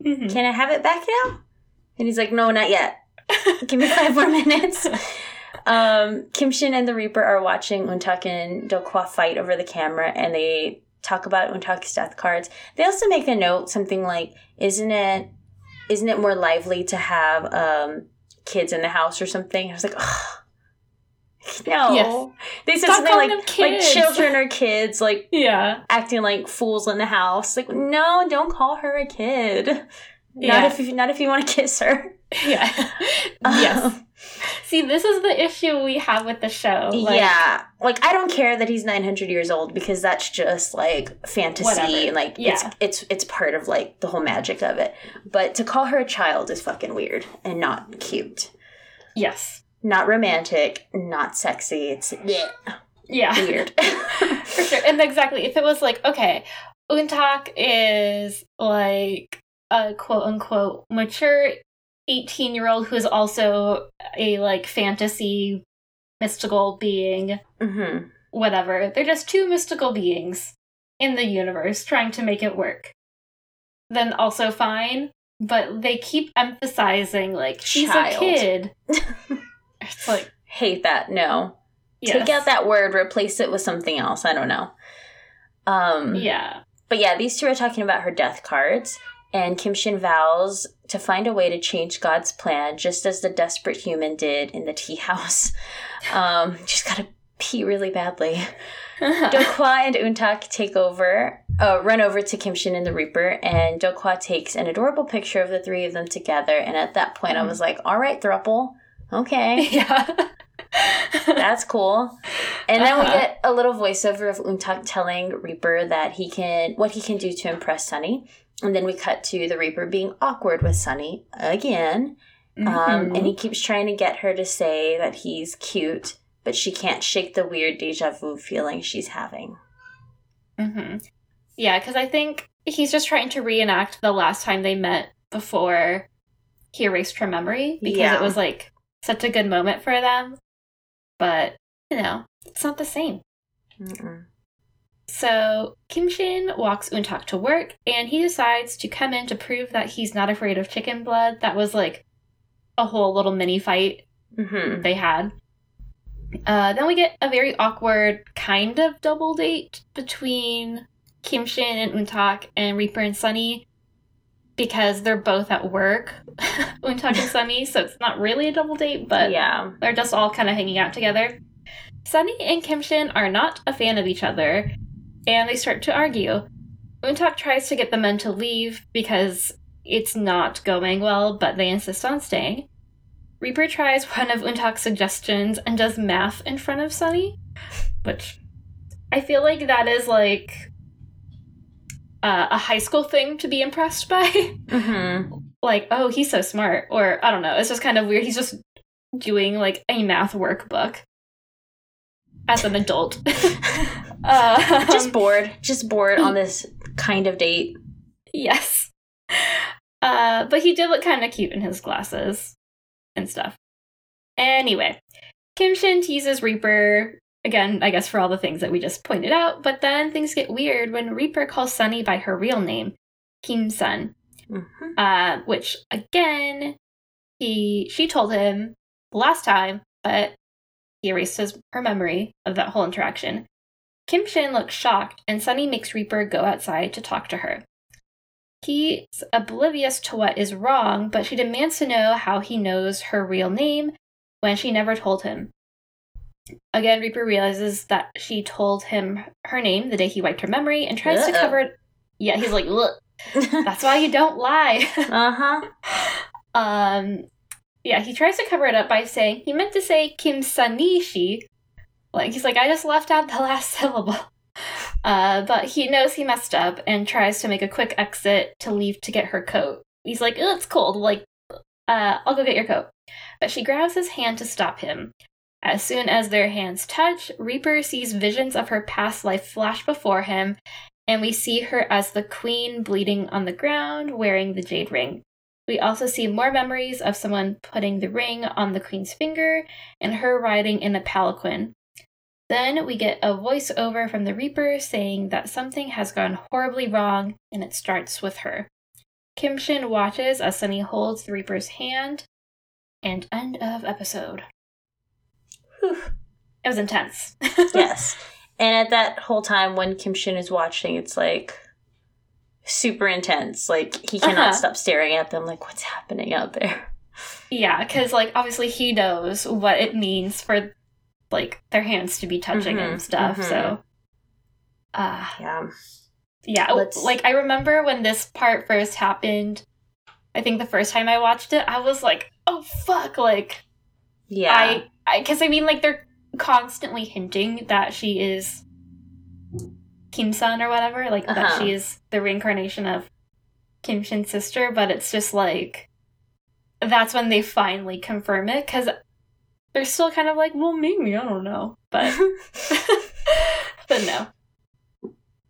Mhm. Can I have it back now? And he's like, no, not yet. Give me five more minutes. Um, Kim Shin and the Reaper are watching Untak and Dokwa fight over the camera and they talk about Untak's death cards. They also make a note, something like, isn't it isn't it more lively to have um kids in the house or something? I was like, oh no. Yes. They said Stop something like like children or kids, like Yeah. acting like fools in the house. Like, no, don't call her a kid. Not Yeah. if you, not if you want to kiss her. Yeah. yes. Um, See, this is the issue we have with the show. Like, yeah, like I don't care that he's nine hundred years old because that's just like fantasy Whatever. and like Yeah. it's it's it's part of like the whole magic of it. But to call her a child is fucking weird and not cute, Yes. not romantic, not sexy. It's bleh, Yeah. weird. For sure. And exactly, if it was like, okay, Untak is like a quote unquote mature 18 year old who is also a like fantasy mystical being, hmm whatever. They're just two mystical beings in the universe trying to make it work. Then also fine. But they keep emphasizing like she's Child. a kid. it's like Hate that. No, yes. take out that word, replace it with something else. I don't know. Um, Yeah. But yeah, these two are talking about her death cards, and Kim Shin vows to find a way to change God's plan, just as the desperate human did in the tea house. Um, just gotta pee really badly. Dokwa and Untak take over, uh, run over to Kim Shin and the Reaper, and Dokwa takes an adorable picture of the three of them together. And at that point, I was like, "All right, thruple, okay." yeah. That's cool. And then we Uh-huh. get a little voiceover of Untak telling Reaper that he can what he can do to impress Sunny. And then we cut to the Reaper being awkward with Sunny again. Um, Mhm. and he keeps trying to get her to say that he's cute, but she can't shake the weird deja vu feeling she's having. hmm Yeah, because I think he's just trying to reenact the last time they met before he erased her memory because Yeah. it was like such a good moment for them. But, you know, it's not the same. Mm-mm. So Kim Shin walks Untak to work and he decides to come in to prove that he's not afraid of chicken blood. That was like a whole little mini fight Mhm. they had. Uh, then we get a very awkward kind of double date between Kim Shin and Untak and Reaper and Sunny because they're both at work, Untak and Sunny, so it's not really a double date, but yeah. they're just all kind of hanging out together. Sunny and Kim Shin are not a fan of each other, and they start to argue. Untak tries to get the men to leave because it's not going well, but they insist on staying. Reaper tries one of Untak's suggestions and does math in front of Sunny, which I feel like that is like uh, a high school thing to be impressed by. hmm like, oh, he's so smart. Or I don't know. It's just kind of weird. He's just doing like a math workbook as an adult. uh, just bored. Just bored on this kind of date. yes. Uh, but he did look kind of cute in his glasses and stuff. Anyway, Kim Shin teases Reaper again, I guess for all the things that we just pointed out. But then things get weird when Reaper calls Sunny by her real name, Kim Sun. Mhm. uh, which again he she told him last time, but he erased his, her memory of that whole interaction. Kim Shin looks shocked, and Sunny makes Reaper go outside to talk to her. He's oblivious to what is wrong, but she demands to know how he knows her real name when she never told him. Again, Reaper realizes that she told him her name the day he wiped her memory and tries to Uh-oh. cover it. Yeah, he's like, look, that's why you don't lie. uh huh. um, yeah, he tries to cover it up by saying he meant to say Kim Sanishi. Like he's like, I just left out the last syllable. Uh, but he knows he messed up and tries to make a quick exit to leave to get her coat. He's like, it's cold. Like, uh, I'll go get your coat. But she grabs his hand to stop him. As soon as their hands touch, Reaper sees visions of her past life flash before him, and we see her as the queen bleeding on the ground wearing the jade ring. We also see more memories of someone putting the ring on the queen's finger and her riding in a palanquin. Then we get a voiceover from the Reaper saying that something has gone horribly wrong and it starts with her. Kim Shin watches as Sunny holds the Reaper's hand. And end of episode. Whew. It was intense. yes. And at that whole time when Kim Shin is watching, it's like super intense. Like he cannot Uh-huh. stop staring at them like what's happening out there. yeah, because like obviously he knows what it means for like their hands to be touching Mhm, and stuff. mhm. So, uh, Yeah. yeah, Let's- like I remember when this part first happened. I think the first time I watched it, I was like, "Oh fuck!" Like, Yeah. I, I, because I mean, like they're constantly hinting that she is Kim Sun or whatever, like that Uh-huh. she is the reincarnation of Kim Shin's sister. But it's just like that's when they finally confirm it because they're still kind of like, well, maybe I don't know, but but no,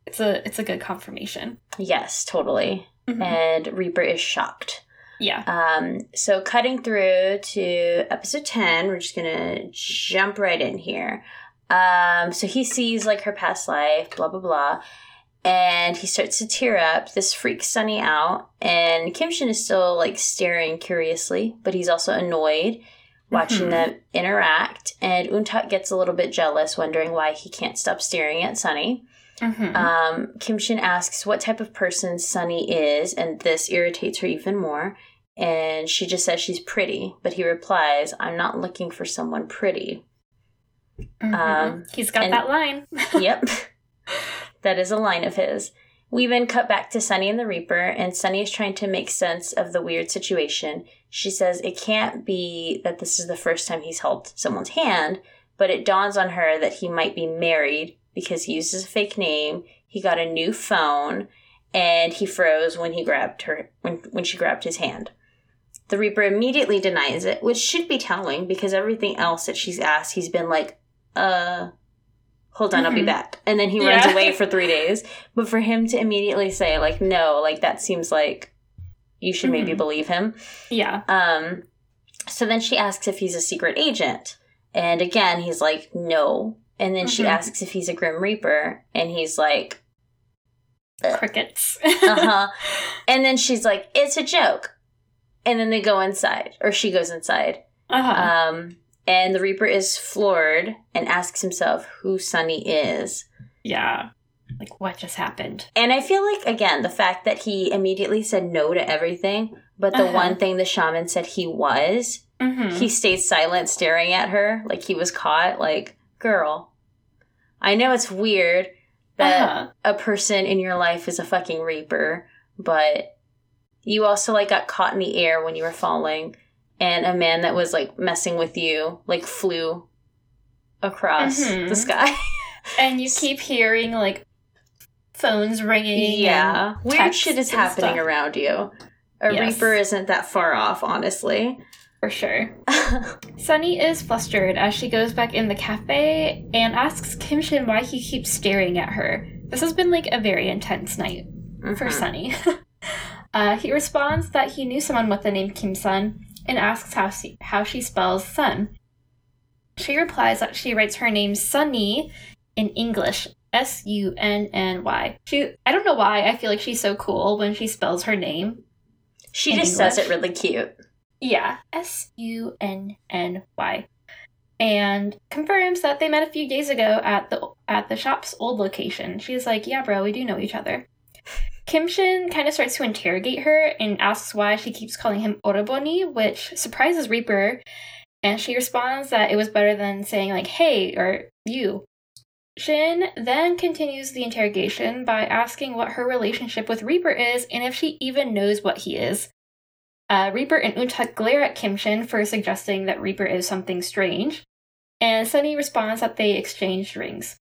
it's a it's a good confirmation. yes, totally. Mhm. And Reaper is shocked. Yeah. Um, so cutting through to episode 10, we're just gonna jump right in here. Um, so he sees like her past life, blah blah blah, and he starts to tear up. This freaks Sunny out, and Kim Shin is still like staring curiously, but he's also annoyed watching Mhm. them interact. And Untak gets a little bit jealous, wondering why he can't stop staring at Sunny. Mhm. Um, Kim Shin asks what type of person Sunny is, and this irritates her even more. And she just says she's pretty, but he replies, I'm not looking for someone pretty. Mhm. um, He's got and- that line. yep. that is a line of his. We then cut back to Sunny and the Reaper, and Sunny is trying to make sense of the weird situation. She says it can't be that this is the first time he's held someone's hand, but it dawns on her that he might be married because he uses a fake name, he got a new phone, and he froze when he grabbed her when when she grabbed his hand. The Reaper immediately denies it, which should be telling because everything else that she's asked, he's been like, uh hold on, I'll be Mhm. back. And then he runs Yeah. away for three days. But for him to immediately say, like, no, like that seems like you should maybe Mhm. believe him. Yeah. Um so then she asks if he's a secret agent. And again, he's like, no. And then she Mhm. asks if he's a Grim Reaper, and he's like, Crickets. uh-huh. and then she's like, it's a joke. And then they go inside, or she goes inside. uh-huh. Um, and the Reaper is floored and asks himself who Sunny is. yeah. Like what just happened? And I feel like, again, the fact that he immediately said no to everything, but the Uh-huh. one thing the shaman said he was, Mm-hmm. he stayed silent, staring at her like he was caught. Like, girl, I know it's weird that uh-huh. a person in your life is a fucking Reaper, but you also like got caught in the air when you were falling, and a man that was like messing with you like flew across Mhm. the sky. And you keep hearing like phones ringing. yeah, weird shit is happening stuff. around you. A Yes. Reaper isn't that far off, honestly. For sure. Sunny is flustered as she goes back in the cafe and asks Kim Shin why he keeps staring at her. This has been like a very intense night for Mhm. Sunny. uh, he responds that he knew someone with the name Kim Sun and asks how she, how she spells sun. She replies that she writes her name Sunny in English, S U N N Y. She I don't know why I feel like she's so cool when she spells her name. She just says it really cute. Yeah, S U N N Y. And confirms that they met a few days ago at the at the shop's old location. She's like, "Yeah, bro, we do know each other." Kim Shin kind of starts to interrogate her and asks why she keeps calling him Orabeoni, which surprises Reaper. And she responds that it was better than saying like "Hey" or "You." Shin then continues the interrogation by asking what her relationship with Reaper is and if she even knows what he is. Uh, Reaper and Untak glare at Kim Shin for suggesting that Reaper is something strange, and Sunny responds that they exchanged rings.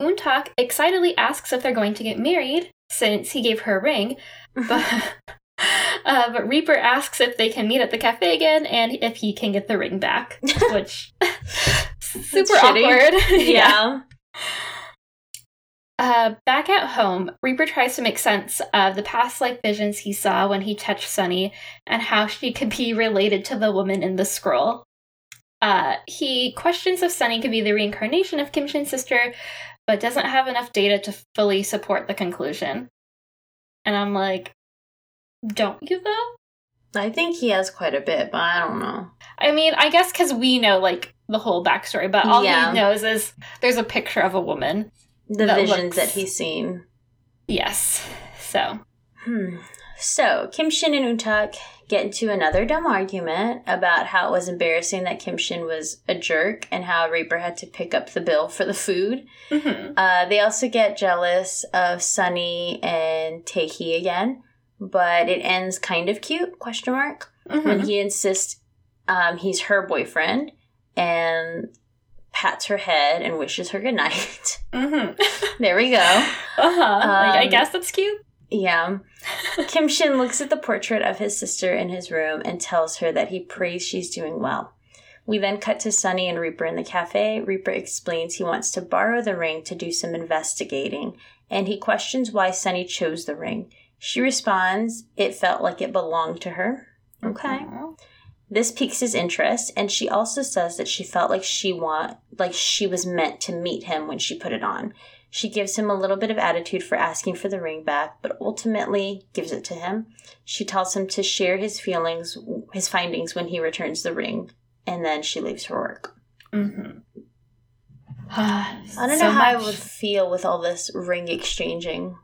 Untak excitedly asks if they're going to get married, since he gave her a ring, but, uh, but Reaper asks if they can meet at the cafe again and if he can get the ring back, which super awkward. yeah. Uh, back at home, Reaper tries to make sense of the past life visions he saw when he touched Sunny and how she could be related to the woman in the scroll. Uh, he questions if Sunny could be the reincarnation of Kim Shin's sister, but doesn't have enough data to fully support the conclusion. And I'm like, don't you though? I think he has quite a bit, but I don't know. I mean, I guess because we know like the whole backstory, but all Yeah. he knows is there's a picture of a woman. The That visions looks- that he's seen. Yes. So, Hmm. So, Kim Shin and Untak get into another dumb argument about how it was embarrassing that Kim Shin was a jerk and how Reaper had to pick up the bill for the food. mhm. Uh, they also get jealous of Sunny and Taeki again. but it ends kind of cute, question mark, Mhm. when he insists um, he's her boyfriend and pats her head and wishes her good night. Mhm. there we go. Uh-huh. like, I Um, guess that's cute. Yeah. Kim Shin looks at the portrait of his sister in his room and tells her that he prays she's doing well. We then cut to Sunny and Reaper in the cafe. Reaper explains he wants to borrow the ring to do some investigating, and he questions why Sunny chose the ring. She responds, it felt like it belonged to her. Okay. This piques his interest, and she also says that she felt like she want like she was meant to meet him when she put it on. She gives him a little bit of attitude for asking for the ring back, but ultimately gives it to him. She tells him to share his feelings, his findings when he returns the ring, and then she leaves for work. Mhm. I don't So know how I would feel with all this ring exchanging.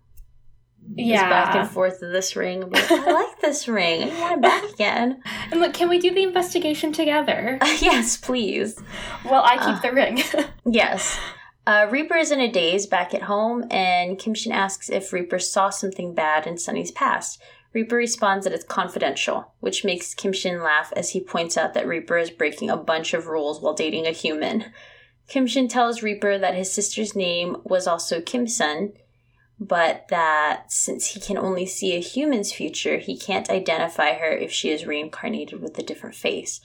This Yeah. back and forth of this ring. Like, I like this ring. I want it back again. And look, can we do the investigation together? yes, please. Well, I keep Uh. the ring. Yes. Uh, Reaper is in a daze back at home, and Kim Shin asks if Reaper saw something bad in Sunny's past. Reaper responds that it's confidential, which makes Kim Shin laugh as he points out that Reaper is breaking a bunch of rules while dating a human. Kim Shin tells Reaper that his sister's name was also Kim Sun, but that since he can only see a human's future, he can't identify her if she is reincarnated with a different face.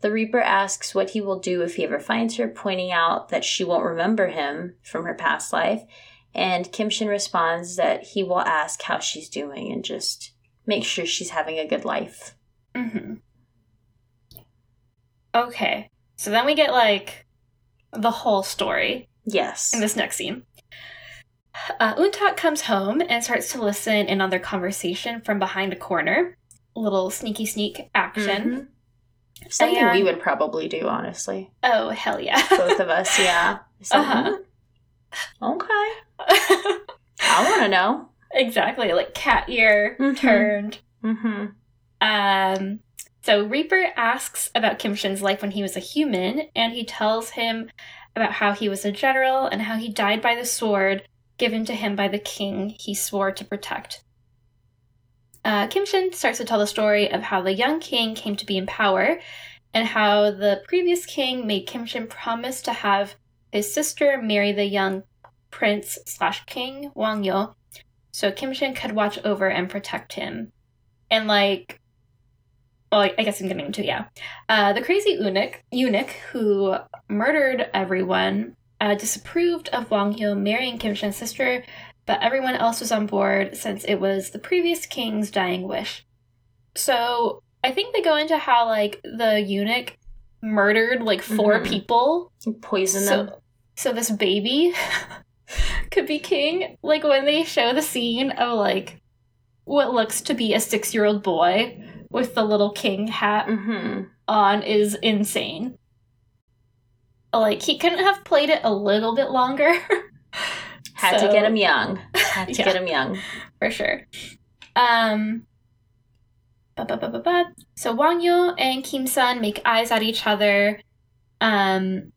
The Reaper asks what he will do if he ever finds her, pointing out that she won't remember him from her past life. And Kim Shin responds that he will ask how she's doing and just make sure she's having a good life. hmm Okay. So then we get like the whole story Yes. in this next scene. Uh, Untak comes home and starts to listen in on their conversation from behind a corner. A little sneaky sneak action. Something we would probably do, honestly. Oh, hell yeah. Both of us, yeah. Uh-huh. Okay. I want to know. exactly. Like cat ear Mhm. turned. Mm-hmm. Um, so Reaper asks about Kim Shin's life when he was a human, and he tells him about how he was a general and how he died by the sword given to him by the king he swore to protect. Uh, Kim Shin starts to tell the story of how the young king came to be in power and how the previous king made Kim Shin promise to have his sister marry the young prince slash king Wang Yo so Kim Shin could watch over and protect him. And like well, I guess I'm getting into yeah. Uh, the crazy eunuch, eunuch who murdered everyone uh, disapproved of Wang Yo marrying Kim Shin's sister, but everyone else was on board since it was the previous king's dying wish. So I think they go into how like the eunuch murdered like 4 Mhm. people poisoned so, them. so this baby could be king. Like when they show the scene of like what looks to be a six year old boy with the little king hat Mm-hmm. on is insane. Like he couldn't have played it a little bit longer. Had So- to get him young. Had to Yeah. get him young. for sure. Um ba, ba, ba. So Wang Yo and Kim Sun make eyes at each other. Um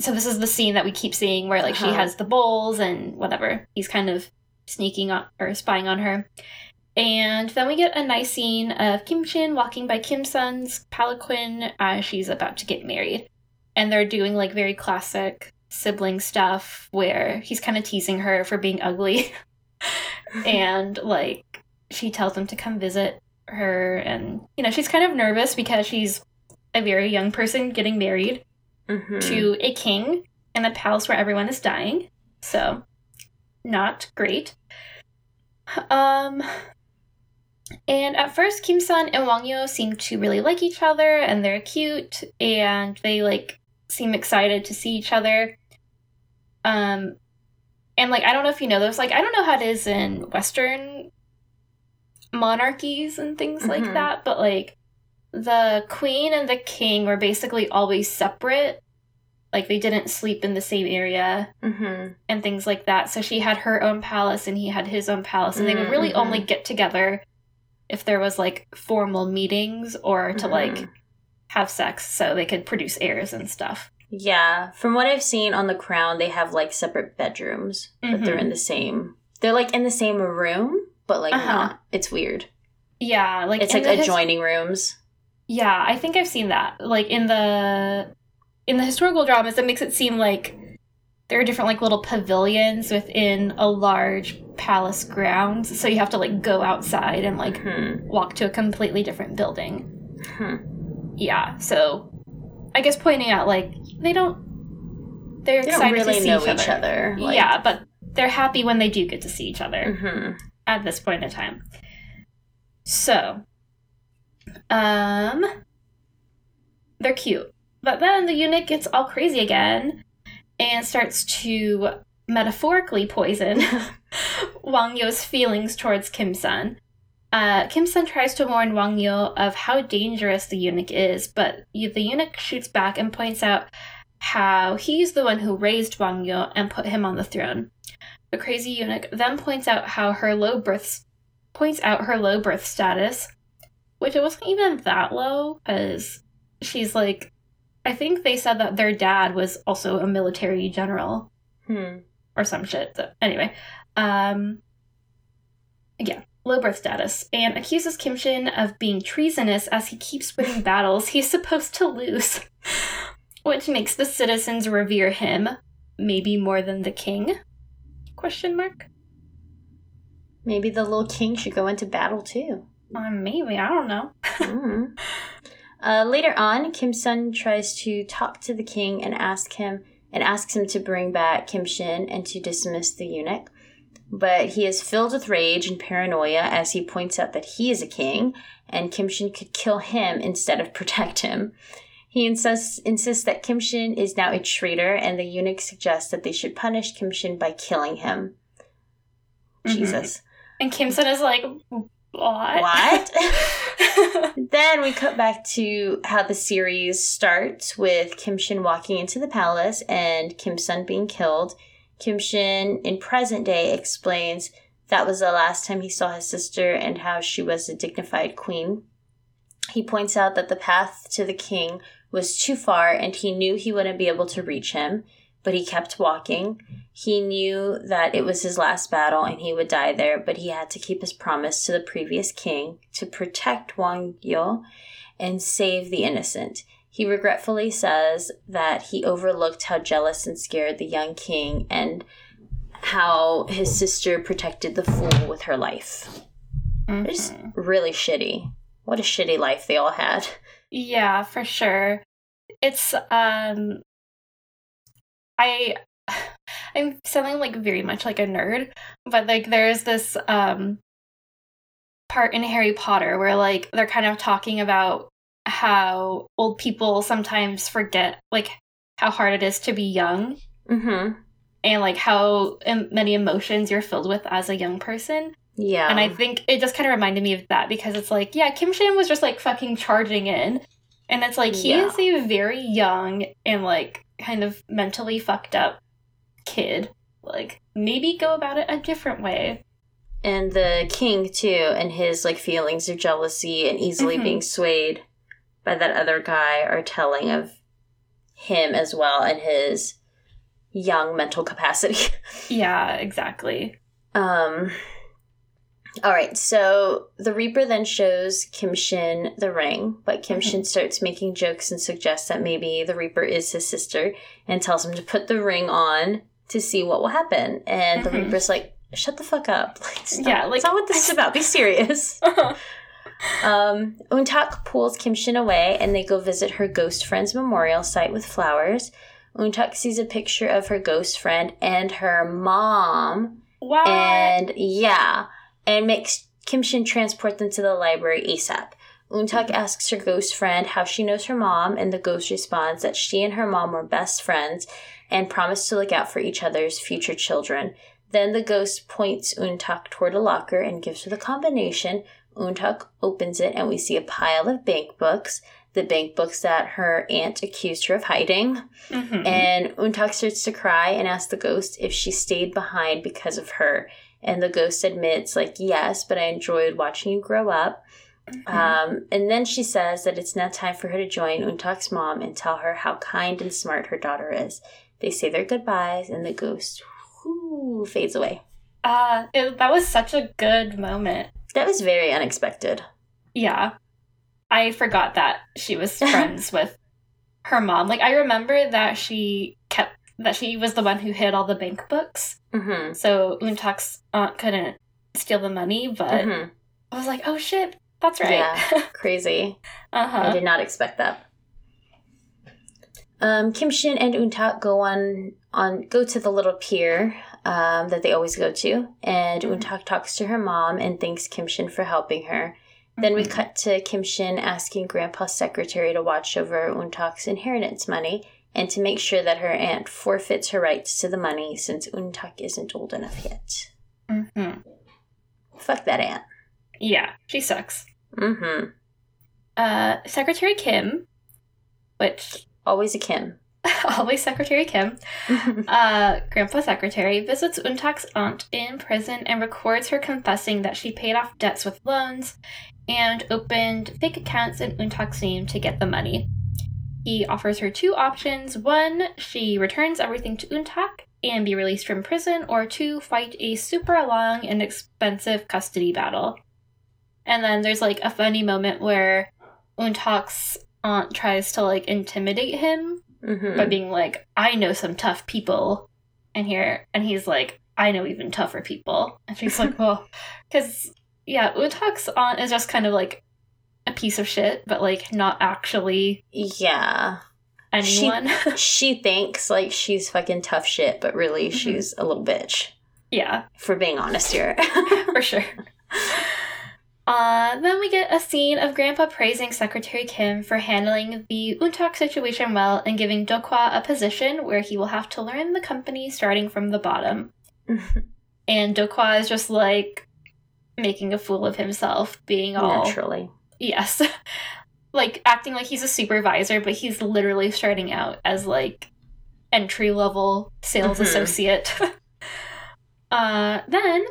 so this is the scene that we keep seeing where like she Uh-huh. has the bowls and whatever. He's kind of sneaking on or spying on her. And then we get a nice scene of Kim Shin walking by Kim Sun's palanquin as she's about to get married. And they're doing like very classic sibling stuff where he's kind of teasing her for being ugly. and like she tells him to come visit her and you know she's kind of nervous because she's a very young person getting married Mhm. to a king in a palace where everyone is dying so not great um and at first kim sun and wang yo seem to really like each other and they're cute and they like seem excited to see each other um and like i don't know if you know this like i don't know how it is in western monarchies and things like Mhm. that but like the queen and the king were basically always separate like they didn't sleep in the same area Mhm. and things like that so she had her own palace and he had his own palace and they would really only get together if there was like formal meetings or to like Mhm. have sex so they could produce heirs and stuff Yeah, from what I've seen on The Crown, they have like separate bedrooms, but they're Mhm. in the same. They're like in the same room, but like Uh-huh. not. It's weird. Yeah, like It's like the his- adjoining rooms. Yeah, I think I've seen that. Like in the in the historical dramas, it makes it seem like there are different like little pavilions within a large palace grounds. So you have to like go outside and like Hmm. walk to a completely different building. Hmm. Yeah, so I guess pointing out like they don't they're They excited don't really to see know each other. each other. Like, yeah, but they're happy when they do get to see each other mhm. at this point in time. So, um, they're cute. But then the eunuch gets all crazy again and starts to metaphorically poison Wang Yo's feelings towards Kim Sun. Uh, Kim Sun tries to warn Wang Yo of how dangerous the eunuch is, but the eunuch shoots back and points out how he's the one who raised Wang Yo and put him on the throne. The crazy eunuch then points out how her low birth points out her low birth status, which it wasn't even that low, because she's like, I think they said that their dad was also a military general Hmm. or some shit. So, anyway, um, yeah, low birth status, and accuses Kim Shin of being treasonous as he keeps winning battles he's supposed to lose, which makes the citizens revere him, maybe more than the king? Question mark. Maybe the little king should go into battle too. Uh, maybe I don't know. Mm. Uh, later on, Kim Sun tries to talk to the king and ask him and asks him to bring back Kim Shin and to dismiss the eunuch. But he is filled with rage and paranoia as he points out that he is a king and Kim Shin could kill him instead of protect him. He insists, insists that Kim Shin is now a traitor, and the eunuch suggests that they should punish Kim Shin by killing him. Mhm. Jesus. And Kim Sun is like, what? What? Then we cut back to how the series starts with Kim Shin walking into the palace and Kim Sun being killed. Kim Shin, in present day, explains that was the last time he saw his sister and how she was a dignified queen. He points out that the path to the king was too far and he knew he wouldn't be able to reach him, but he kept walking. He knew that it was his last battle and he would die there, but he had to keep his promise to the previous king to protect Wang Yo and save the innocent. He regretfully says that he overlooked how jealous and scared the young king and how his sister protected the fool with her life. It's Mhm. really shitty. What a shitty life they all had. Yeah, for sure. It's um I I'm sounding like very much like a nerd, but like there's this um part in Harry Potter where like they're kind of talking about how old people sometimes forget like how hard it is to be young Mm-hmm. and like how em- many emotions you're filled with as a young person. Yeah. And I think it just kind of reminded me of that because it's like, yeah, Kim Shin was just like fucking charging in. And it's like, he Yeah. is a very young and like kind of mentally fucked up kid. Like, maybe go about it a different way. and the king too and his like feelings of jealousy and easily Mhm. being swayed by that other guy are telling of him as well and his young mental capacity Yeah, exactly. um all right so the reaper then shows kim shin the ring but kim Mhm. shin starts making jokes and suggests that maybe the reaper is his sister and tells him to put the ring on to see what will happen and the Mhm. reaper's like shut the fuck up like. Yeah, like- that's not what this is about be serious um, Untak pulls Kim Shin away and they go visit her ghost friend's memorial site with flowers. Untak sees a picture of her ghost friend and her mom, what? and yeah, and makes Kim Shin transport them to the library ASAP. Untak asks her ghost friend how she knows her mom, and the ghost responds that she and her mom were best friends and promised to look out for each other's future children. Then the ghost points Untak toward a locker and gives her the combination. Untak opens it, and we see a pile of bank books, the bank books that her aunt accused her of hiding. Mhm. And Untak starts to cry and asks the ghost if she stayed behind because of her. And the ghost admits, like, yes, but I enjoyed watching you grow up. Mhm. Um, and then she says that it's now time for her to join Untak's mom and tell her how kind and smart her daughter is. They say their goodbyes, and the ghost whoo, fades away. Uh, it, that was such a good moment. That was very unexpected. Yeah. I forgot that she was friends with her mom. Like, I remember that she kept, that she was the one who hid all the bank books. Mm-hmm. So Untak's aunt couldn't steal the money, but hmm I was like, oh shit, that's right. Yeah. Crazy. uh I did not expect that. Um, Kim Shin and Untak go on on go to the little pier um, that they always go to, and Mhm. Untak talks to her mom and thanks Kim Shin for helping her. Then we Mhm. cut to Kim Shin asking Grandpa's secretary to watch over Untak's inheritance money and to make sure that her aunt forfeits her rights to the money since Untak isn't old enough yet. Mhm. Fuck that aunt. Yeah, she sucks. Mm-hmm. Uh, Secretary Kim, which Always a Kim. always Secretary Kim, uh, Grandpa Secretary visits Untak's aunt in prison and records her confessing that she paid off debts with loans and opened fake accounts in Untak's name to get the money. He offers her two options. One, she returns everything to Untak and be released from prison, or two, fight a super long and expensive custody battle. And then there's like a funny moment where Untak's aunt tries to like intimidate him Mhm. by being like, I know some tough people. And here, and he's like, I know even tougher people. And she's like, well, because, yeah, Untak's aunt is just kind of like a piece of shit, but like not actually Yeah. She- anyone. she thinks like she's fucking tough shit, but really Mhm. she's a little bitch. yeah, For being honest here. for sure. Uh, then we get a scene of Grandpa praising Secretary Kim for handling the Untak situation well and giving Dokwa a position where he will have to learn the company starting from the bottom. and Dokwa is just like making a fool of himself, being all Naturally. yes, like acting like he's a supervisor, but he's literally starting out as like entry level sales Mhm. associate. uh, then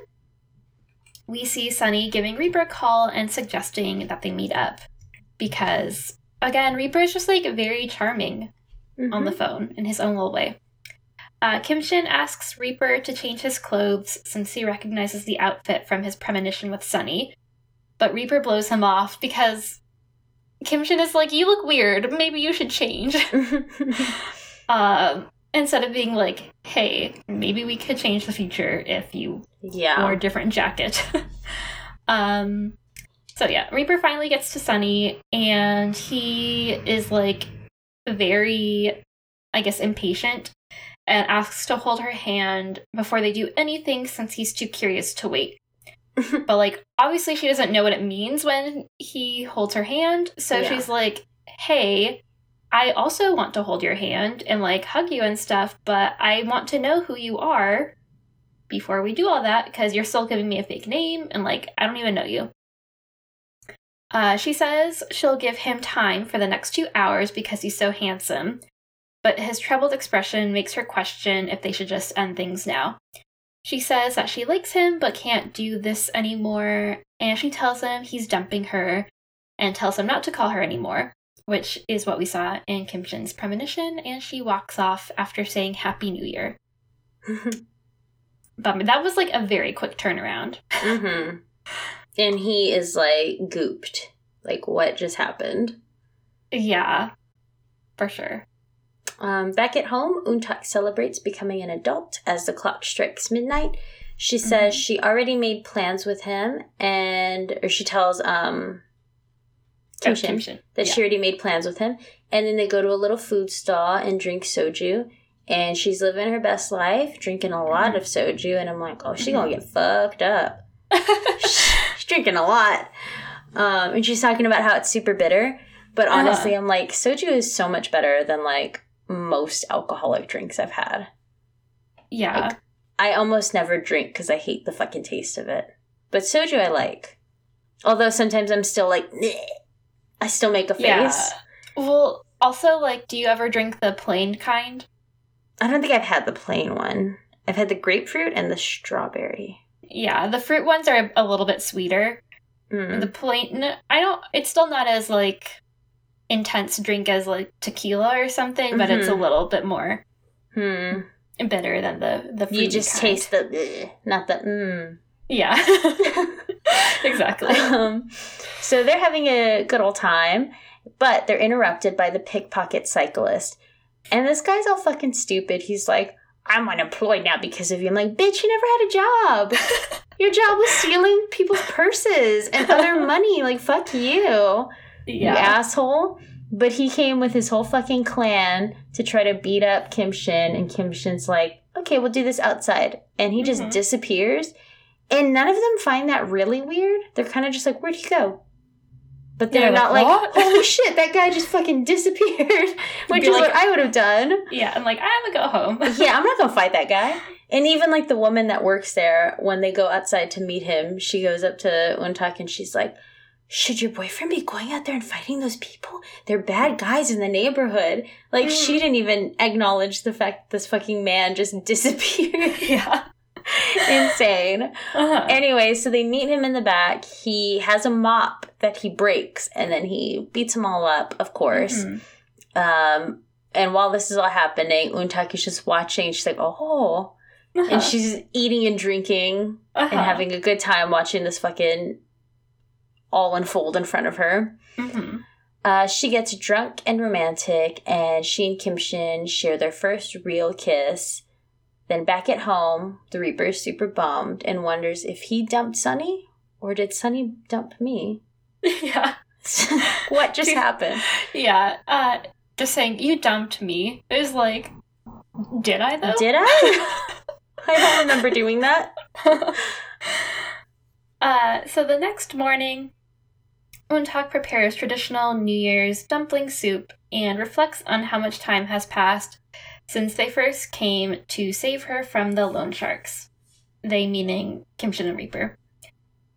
we see Sunny giving Reaper a call and suggesting that they meet up because again, Reaper is just like very charming on the Mhm. phone in his own little way. Uh, Kim Shin asks Reaper to change his clothes since he recognizes the outfit from his premonition with Sunny. But Reaper blows him off because Kim Shin is like, You look weird. Maybe you should change. um, instead of being like, Hey, maybe we could change the future if you yeah. or a different jacket. um, so yeah, Reaper finally gets to Sunny, and he is like very, I guess, impatient, and asks to hold her hand before they do anything since he's too curious to wait. but like, obviously, she doesn't know what it means when he holds her hand, so Yeah. she's like, "Hey." I also want to hold your hand and like hug you and stuff, but I want to know who you are before we do all that because you're still giving me a fake name and like I don't even know you. Uh, she says she'll give him time for the next two hours because he's so handsome, but his troubled expression makes her question if they should just end things now. She says that she likes him but can't do this anymore, and she tells him he's dumping her and tells him not to call her anymore, which is what we saw in Kim Shin's premonition, and she walks off after saying Happy New Year. Bummer. That was like a very quick turnaround. hmm And he is like gooped. Like, what just happened? Yeah, for sure. Um, back at home, Untak celebrates becoming an adult as the clock strikes midnight. She says Mhm. she already made plans with him, and or she tells um Kim Shin Shin. that Yeah. she already made plans with him, and then they go to a little food stall and drink soju. And she's living her best life, drinking a lot Mhm. of soju, and I'm like, oh, she gonna get fucked up. she's drinking a lot. Um, and she's talking about how it's super bitter. But Uh-huh. honestly, I'm like, soju is so much better than like most alcoholic drinks I've had. yeah. Like, I almost never drink because I hate the fucking taste of it. But soju I like. Although sometimes I'm still like, "Bleh." I still make a face. Yeah. Well, also, like, do you ever drink the plain kind? I don't think I've had the plain one. I've had the grapefruit and the strawberry. Yeah, the fruit ones are a little bit sweeter. Mm. The plain, I don't. It's still not as like intense drink as like tequila or something, but it's a Mhm. little bit more. Hmm. bitter than the the You just kind. taste the, "Ugh," not the mm. Yeah. exactly. Um, so they're having a good old time, but they're interrupted by the pickpocket cyclist. And this guy's all fucking stupid. He's like, I'm unemployed now because of you. I'm like, bitch, you never had a job. Your job was stealing people's purses and other money. Like, fuck you, you asshole. But he came with his whole fucking clan to try to beat up Kim Shin, and Kim Shin's like, okay, we'll do this outside. And he just Mhm. disappears. And none of them find that really weird. They're kind of just like, where'd he go? But they're Yeah, not like, like, holy shit, that guy just fucking disappeared, which is like- what I would have done. Yeah. I'm like, I'm gonna go home. yeah, I'm not gonna fight that guy. And even like the woman that works there, when they go outside to meet him, she goes up to Untak and she's like, Should your boyfriend be going out there and fighting those people? They're bad guys in the neighborhood. Like, Mm. she didn't even acknowledge the fact this fucking man just disappeared. yeah. Insane. Uh-huh. Anyway, so they meet him in the back. He has a mop that he breaks and then he beats them all up, of course. Mhm. Um, and while this is all happening, Untak is just watching. She's like, oh. Uh-huh. And she's eating and drinking Uh-huh. and having a good time watching this fucking all unfold in front of her. Mhm. Uh, she gets drunk and romantic, and she and Kim Shin share their first real kiss. Then back at home, the Reaper is super bummed and wonders if he dumped Sunny or did Sunny dump me? yeah. what just happened? Yeah. Uh, just saying, you dumped me. It was like, did I though? Did I? I don't remember doing that. uh, so the next morning, Untak prepares traditional New Year's dumpling soup and reflects on how much time has passed since they first came to save her from the loan sharks. They meaning Kimshin and Reaper.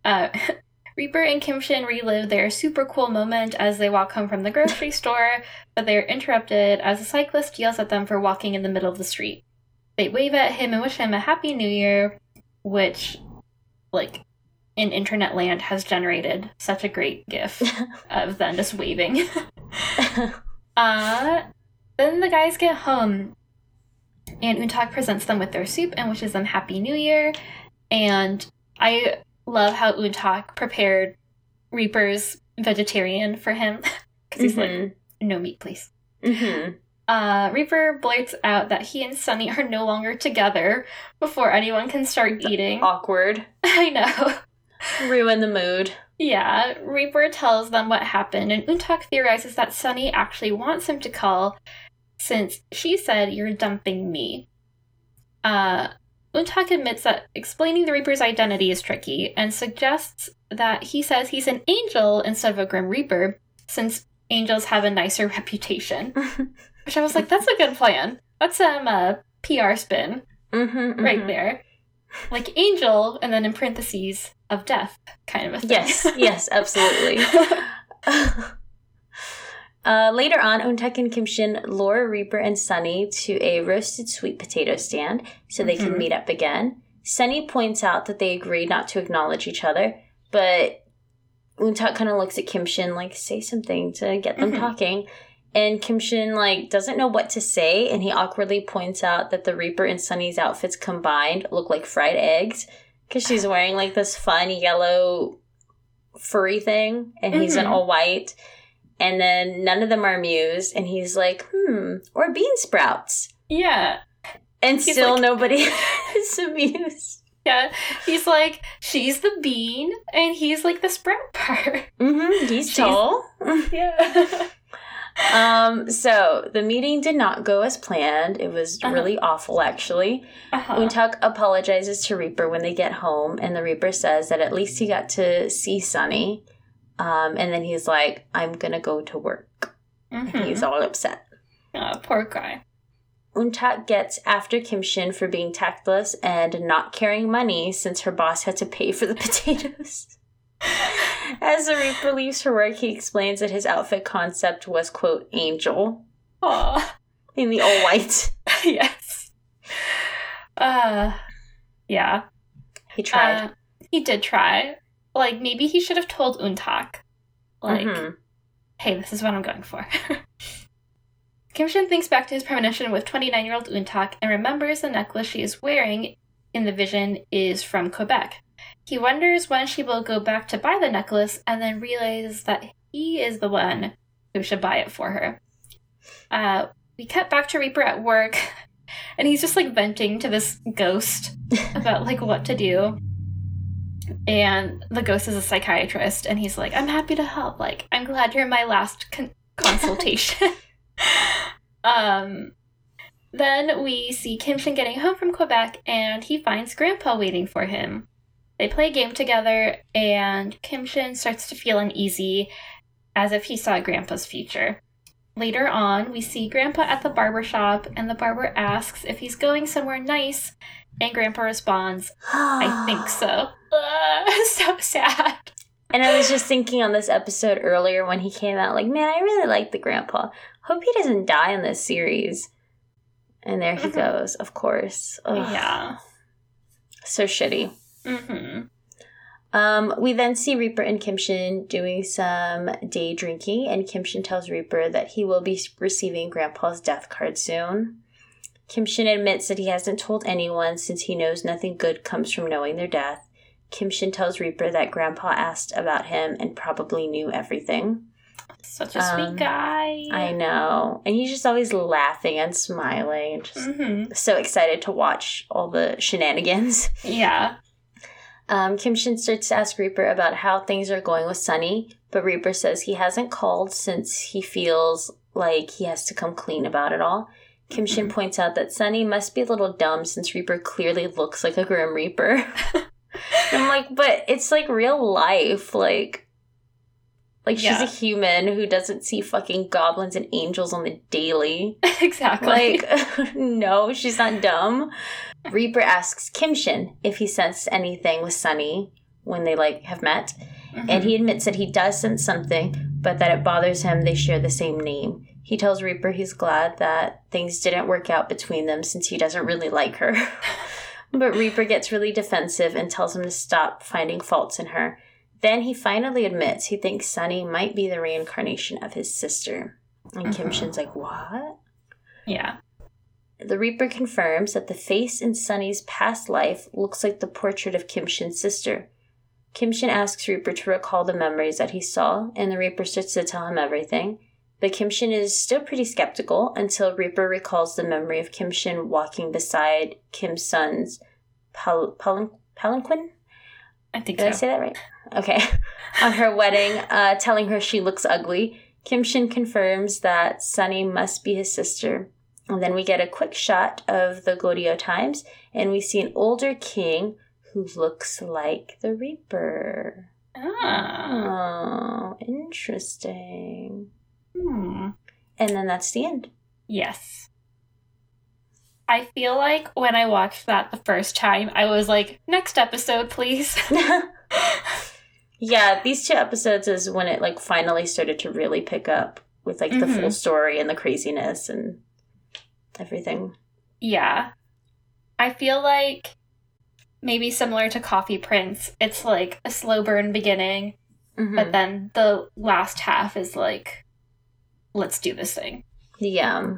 Uh, Reaper and Kimshin relive their super cool moment as they walk home from the grocery store, but they are interrupted as a cyclist yells at them for walking in the middle of the street. They wave at him and wish him a happy new year, which, like, in internet land has generated such a great gif of them just waving. uh, then the guys get home, and Untak presents them with their soup and wishes them happy new year. And I love how Untak prepared Reaper's vegetarian for him because he's like, Mhm. no meat, please. Mhm. Uh, Reaper blurts out that he and Sunny are no longer together before anyone can start eating. Awkward. I know. Ruin the mood. Yeah, Reaper tells them what happened, and Untak theorizes that Sunny actually wants him to call since she said, You're dumping me. Uh, Untak admits that explaining the Reaper's identity is tricky and suggests that he says he's an angel instead of a Grim Reaper, since angels have a nicer reputation. Which I was like, that's a good plan. That's some uh, PR spin Mhm, right mhm. there. Like angel, and then in parentheses, of death, kind of a thing. Yes, yes, absolutely. uh, later on, Untak and Kimshin lure Reaper and Sunny to a roasted sweet potato stand so they can Mhm. meet up again. Sunny points out that they agree not to acknowledge each other, but Untak kind of looks at Kimshin like, say something to get them Mhm. talking. And Kimshin like doesn't know what to say, and he awkwardly points out that the Reaper and Sunny's outfits combined look like fried eggs because she's wearing like this fun yellow furry thing, and he's in all white. And then none of them are amused, and he's like, hmm, or bean sprouts. yeah, And He's still like- nobody is amused. yeah. He's like, she's the bean, and he's like the sprout part. Mm-hmm. He's She's- tall. Yeah. um, so the meeting did not go as planned. It was Uh-huh. really awful, actually. uh-huh. Untak apologizes to Reaper when they get home, and the Reaper says that at least he got to see Sunny. Um, and then he's like, I'm gonna go to work. Mhm. He's all upset. Oh, poor guy. Untak gets after Kimshin for being tactless and not carrying money since her boss had to pay for the potatoes. As the Reaper leaves for work, he explains that his outfit concept was, quote, angel Aw. in the all white. yes. Uh, yeah. He tried. Uh, he did try. Like, maybe he should have told Untak. Like, Mhm. hey, this is what I'm going for. Kim Shin thinks back to his premonition with 29 year old Untak and remembers the necklace she is wearing in the vision is from Quebec. He wonders when she will go back to buy the necklace and then realizes that he is the one who should buy it for her. Uh, we cut back to Reaper at work and he's just like venting to this ghost about like what to do. And the ghost is a psychiatrist and he's like, I'm happy to help. Like, I'm glad you're my last con- consultation. um, then we see Kim Shin getting home from Quebec and he finds Grandpa waiting for him. They play a game together and Kim Shin starts to feel uneasy as if he saw Grandpa's future. Later on, we see Grandpa at the barber shop and the barber asks if he's going somewhere nice and Grandpa responds, I think so. Uh, so sad. And I was just thinking on this episode earlier when he came out, like, man, I really like the grandpa. Hope he doesn't die in this series. And there he Mhm. goes, of course. Ugh, Yeah. So shitty. hmm Um, we then see Reaper and Kimshin doing some day drinking, and Kimshin tells Reaper that he will be receiving Grandpa's death card soon. Kimshin admits that he hasn't told anyone since he knows nothing good comes from knowing their death. Kimshin tells Reaper that Grandpa asked about him and probably knew everything. Such a sweet Um, guy. I know. And he's just always laughing and smiling. Just hmm so excited to watch all the shenanigans. Yeah. Um, Kim Shin starts to ask Reaper about how things are going with Sunny, but Reaper says he hasn't called since he feels like he has to come clean about it all. Kim Shin points out that Sunny must be a little dumb since Reaper clearly looks like a Grim Reaper. I'm like, but it's like real life. Like, like she's Yeah. a human who doesn't see fucking goblins and angels on the daily. exactly. Like, no, she's not dumb. Reaper asks Kimshin if he sensed anything with Sunny when they like have met, and Mhm. he admits that he does sense something, but that it bothers him they share the same name. He tells Reaper he's glad that things didn't work out between them since he doesn't really like her. but Reaper gets really defensive and tells him to stop finding faults in her. Then he finally admits he thinks Sunny might be the reincarnation of his sister. And Kim Mhm. Shin's like, What? yeah. The Reaper confirms that the face in Sunny's past life looks like the portrait of Kim Shin's sister. Kim Shin asks Reaper to recall the memories that he saw, and the Reaper starts to tell him everything. But Kim Shin is still pretty skeptical until Reaper recalls the memory of Kim Shin walking beside Kim's son's pal- palin- palanquin. I think Did I so. say that right? Okay. On her wedding, uh, telling her she looks ugly, Kim Shin confirms that Sunny must be his sister. And then we get a quick shot of the Goryeo times, and we see an older king who looks like the Reaper. Ah. Oh, interesting. Hmm. And then that's the end. Yes. I feel like when I watched that the first time, I was like, next episode, please. yeah, these two episodes is when it like finally started to really pick up with like the full Mhm. story and the craziness and everything. yeah. I feel like maybe similar to Coffee Prince, it's like a slow burn beginning, Mhm. but then the last half is like, let's do this thing. Yeah.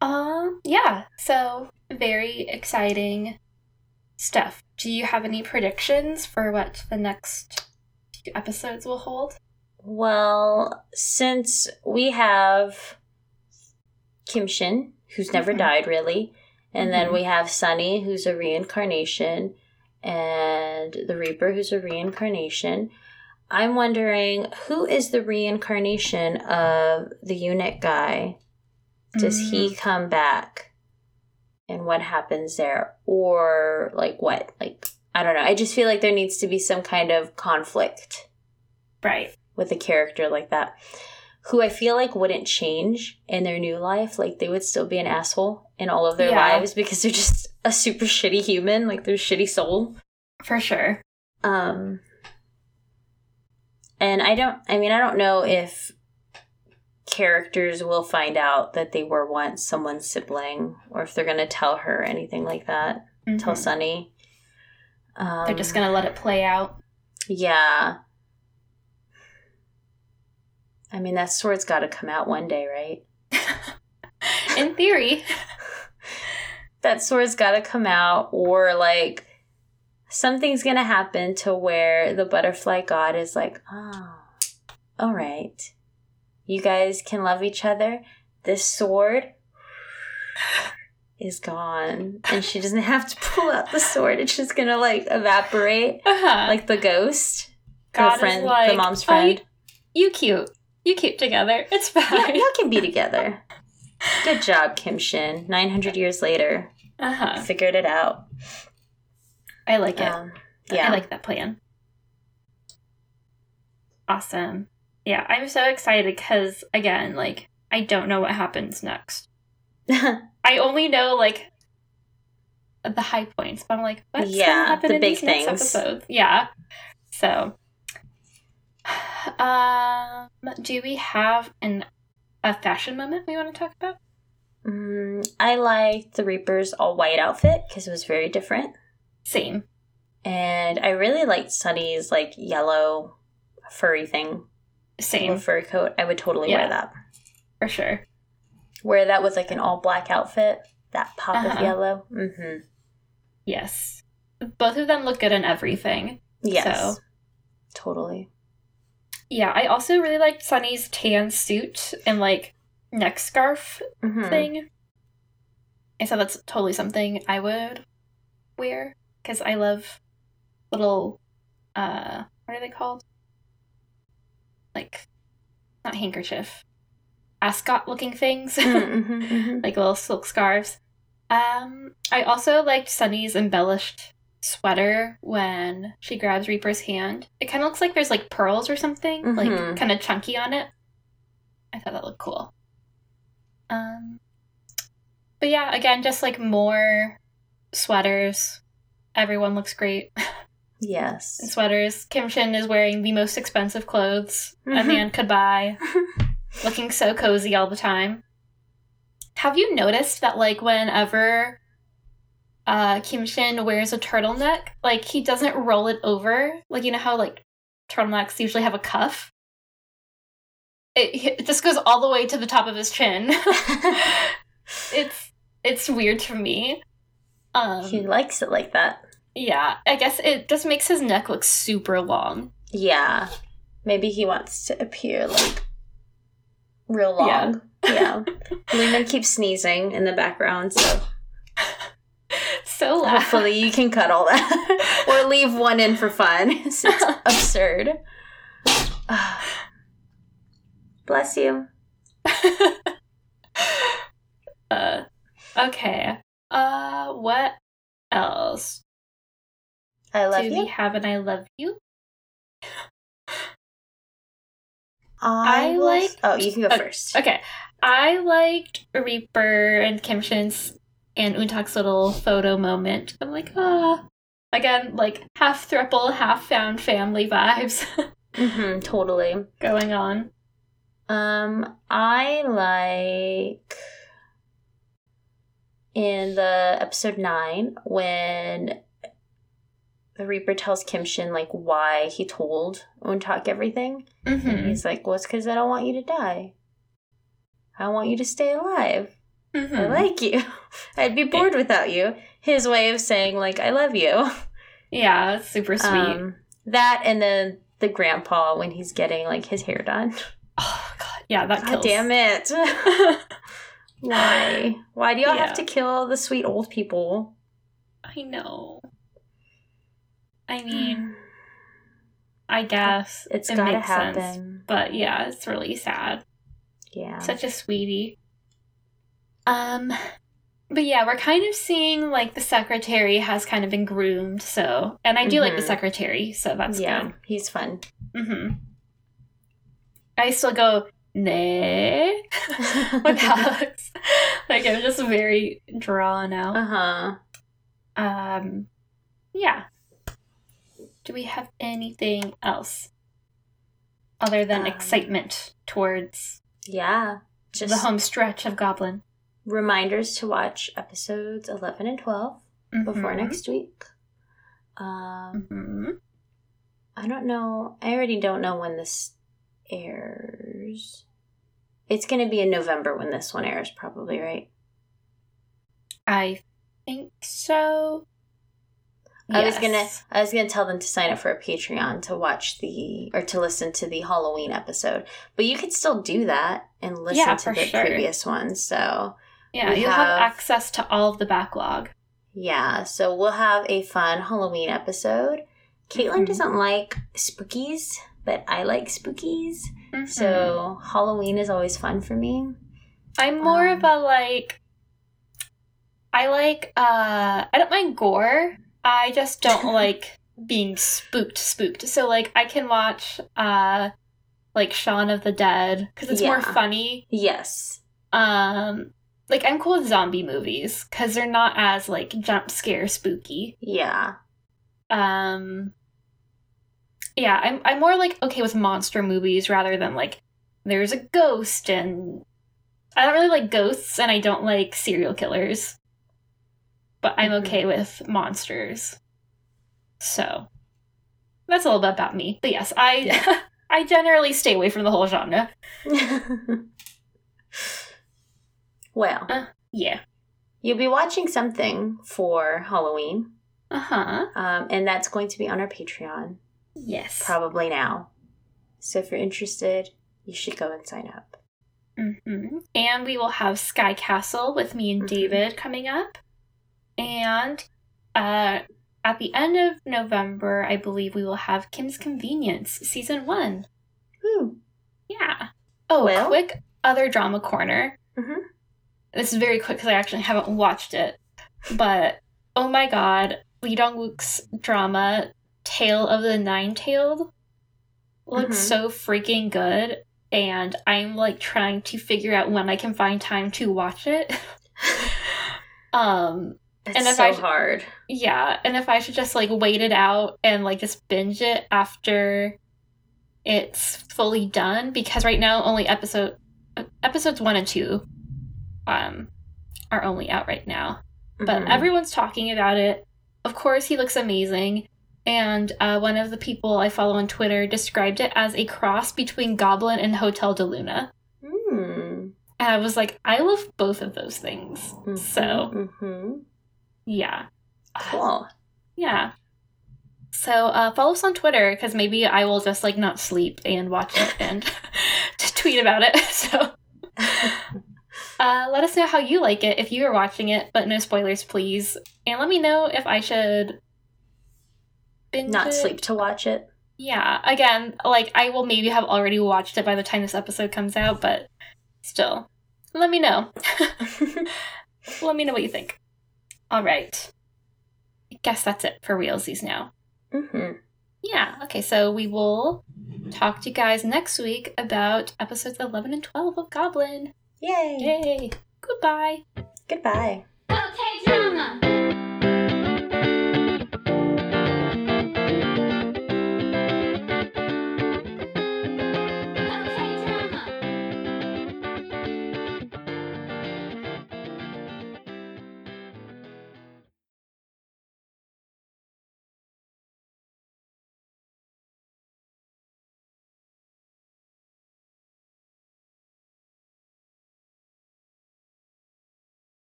Um, yeah, so very exciting stuff. Do you have any predictions for what the next two episodes will hold? Well, since we have Kim Shin, who's never Mhm. died really, and then Mhm. we have Sunny, who's a reincarnation, and the Reaper, who's a reincarnation. I'm wondering who is the reincarnation of the eunuch guy? Does Mm. he come back? And what happens there? Or, like, what? Like, I don't know. I just feel like there needs to be some kind of conflict Right. with a character like that who I feel like wouldn't change in their new life. Like they would still be an asshole in all of their Yeah. lives because they're just a super shitty human, like they're a shitty soul. For sure. Um and I don't I mean I don't know if characters will find out that they were once someone's sibling or if they're gonna tell her anything like that. Tell Mhm. Sunny. Um, They're just gonna let it play out. Yeah. I mean, that sword's got to come out one day, right? In theory. that sword's got to come out, or like something's gonna happen to where the butterfly god is like, oh, all right, you guys can love each other. This sword is gone, and she doesn't have to pull out the sword. It's just gonna like evaporate, Uh-huh. like the ghost, God the is friend, the like, mom's "Oh, you- friend. you cute. You cute together. It's fine. y'all can be together. Good job, Kim Shin. Nine hundred years later, Uh-huh. figured it out. I like it. Um, yeah, I like that plan. Awesome. Yeah, I'm so excited because again, like I don't know what happens next. I only know like the high points, but I'm like, what's Yeah, gonna happen the in big these next episodes? Yeah. So, um, do we have an a fashion moment we want to talk about? Mm, I liked the Reaper's all white outfit because it was very different. Same. And I really liked Sunny's like yellow furry thing, Same fur coat. I would totally Yeah. wear that. for sure. Wear that with like an all black outfit, that pop of Uh-huh. yellow. Mm-hmm. Yes. Both of them look good in everything. Yes, So- totally. Yeah, I also really liked Sunny's tan suit and like neck scarf Mhm. thing. I said that's totally something I would wear because I love little, uh, what are they called? Like, not handkerchief, ascot looking things, Mhm, mhm, mhm. like little silk scarves. Um, I also liked Sunny's embellished sweater when she grabs Reaper's hand. It kind of looks like there's like pearls or something, Mhm. like kind of chunky on it. I thought that looked cool. Um, but yeah, again, just like more sweaters. Everyone looks great in Yes. sweaters. Kim Shin is wearing the most expensive clothes a Mhm. man could buy, looking so cozy all the time. Have you noticed that, like, whenever uh, Kim Shin wears a turtleneck, like, he doesn't roll it over? Like, you know how, like, turtlenecks usually have a cuff? It, it just goes all the way to the top of his chin. it's it's weird to me. Um, he likes it like that. yeah, I guess it just makes his neck look super long. Yeah. Maybe he wants to appear like real Yeah. long. Yeah. Luna keeps sneezing in the background, so So loud. hopefully you can cut all that. or leave one in for fun. it's absurd. Bless you. uh, okay. Uh, what else? I love you. Do you. we have an I love you? I, I like- Oh, you can go Okay. first. Okay. I liked Reaper and Kim Shin's and Untak's little photo moment. I'm like, ah. Again, like half thruple, half found family vibes mm-hmm, totally. going on. Um, I like in the episode nine when the Reaper tells Kim Shin like why he told Untak everything. Mm-hmm. he's like, Well, it's because I don't want you to die. I want you to stay alive. I Mm-hmm. like you. I'd be bored without you. His way of saying like I love you. Yeah, it's super sweet. Um, that and then the grandpa when he's getting like his hair done. oh god, yeah, that God kills. damn it. Why? Why do y'all Yeah. have to kill the sweet old people? I know. I mean, I guess it's it gotta makes sense. happen. But yeah, it's really sad. Yeah. Such a sweetie. Um, but yeah, we're kind of seeing like the secretary has kind of been groomed. So, and I do like the Mhm. secretary, so that's yeah, good. he's fun. Mm-hmm. I still go nay with Alex. like I'm just very drawn out. uh huh. Um, yeah. Do we have anything else other than Um, excitement towards Yeah. Just the home stretch of Goblin? reminders to watch episodes 11 and 12 before Mhm. next week. Um, Mhm. I don't know. I already don't know when this airs. It's going to be in November when this one airs, probably, right? I think so. I was gonna I was gonna tell them to sign up for a Patreon to watch the or to listen to the Halloween episode. But you could still do that and listen Yeah, to the sure. previous ones. So Yeah, you'll have... have- access to all of the backlog. yeah, so we'll have a fun Halloween episode. Caitlin Mhm. doesn't like spookies, but I like spookies. Mhm. So Halloween is always fun for me. I'm more um, of a like. I like. uh I don't mind gore. I just don't like being spooked. Spooked. So like, I can watch uh like Shaun of the Dead because it's more funny. Yes. Um, like I'm cool with zombie movies because they're not as like jump scare spooky. Yeah. Um, yeah, I'm I'm more like okay with monster movies rather than like there's a ghost and I don't really like ghosts and I don't like serial killers. But I'm Mhm. okay with monsters. So that's a little bit about me. But yes, I I generally stay away from the whole genre. well, Yeah. you'll be watching something for Halloween. Uh-huh. Um, and that's going to be on our Patreon Yes. probably now. So if you're interested, you should go and sign up. hmm And we will have Sky Castle with me and Mhm. David coming up. And uh, at the end of November, I believe we will have Kim's Convenience season one. Woo. Yeah. Oh, Well- quick other drama corner. Mhm. This is very quick because I actually haven't watched it. But oh my god, Lee Dong Wook's drama Tale of the Nine Tailed looks Mhm. so freaking good. And I'm like trying to figure out when I can find time to watch it. um, It's And if so I hard. yeah, and if I should just like wait it out and like just binge it after it's fully done because right now only episode episodes 1 and 2 um are only out right now. But Mhm. everyone's talking about it. Of course, he looks amazing. And uh, one of the people I follow on Twitter described it as a cross between Goblin and Hotel del Luna. Mm. And I was like, I love both of those things. Mhm, So, mhm. yeah. cool. Yeah. So uh, follow us on Twitter because maybe I will just like not sleep and watch it and to tweet about it. So uh, let us know how you like it if you are watching it, but no spoilers, please. And let me know if I should binge Not it. sleep to watch it. Yeah. Again, like I will maybe have already watched it by the time this episode comes out, but still, let me know. let me know what you think. All right. I guess that's it for realsies now. Mm-hmm. Yeah, okay, so we will talk to you guys next week about episodes 11 and 12 of Goblin. Yay. Yay! Goodbye! Goodbye. Okay, drama.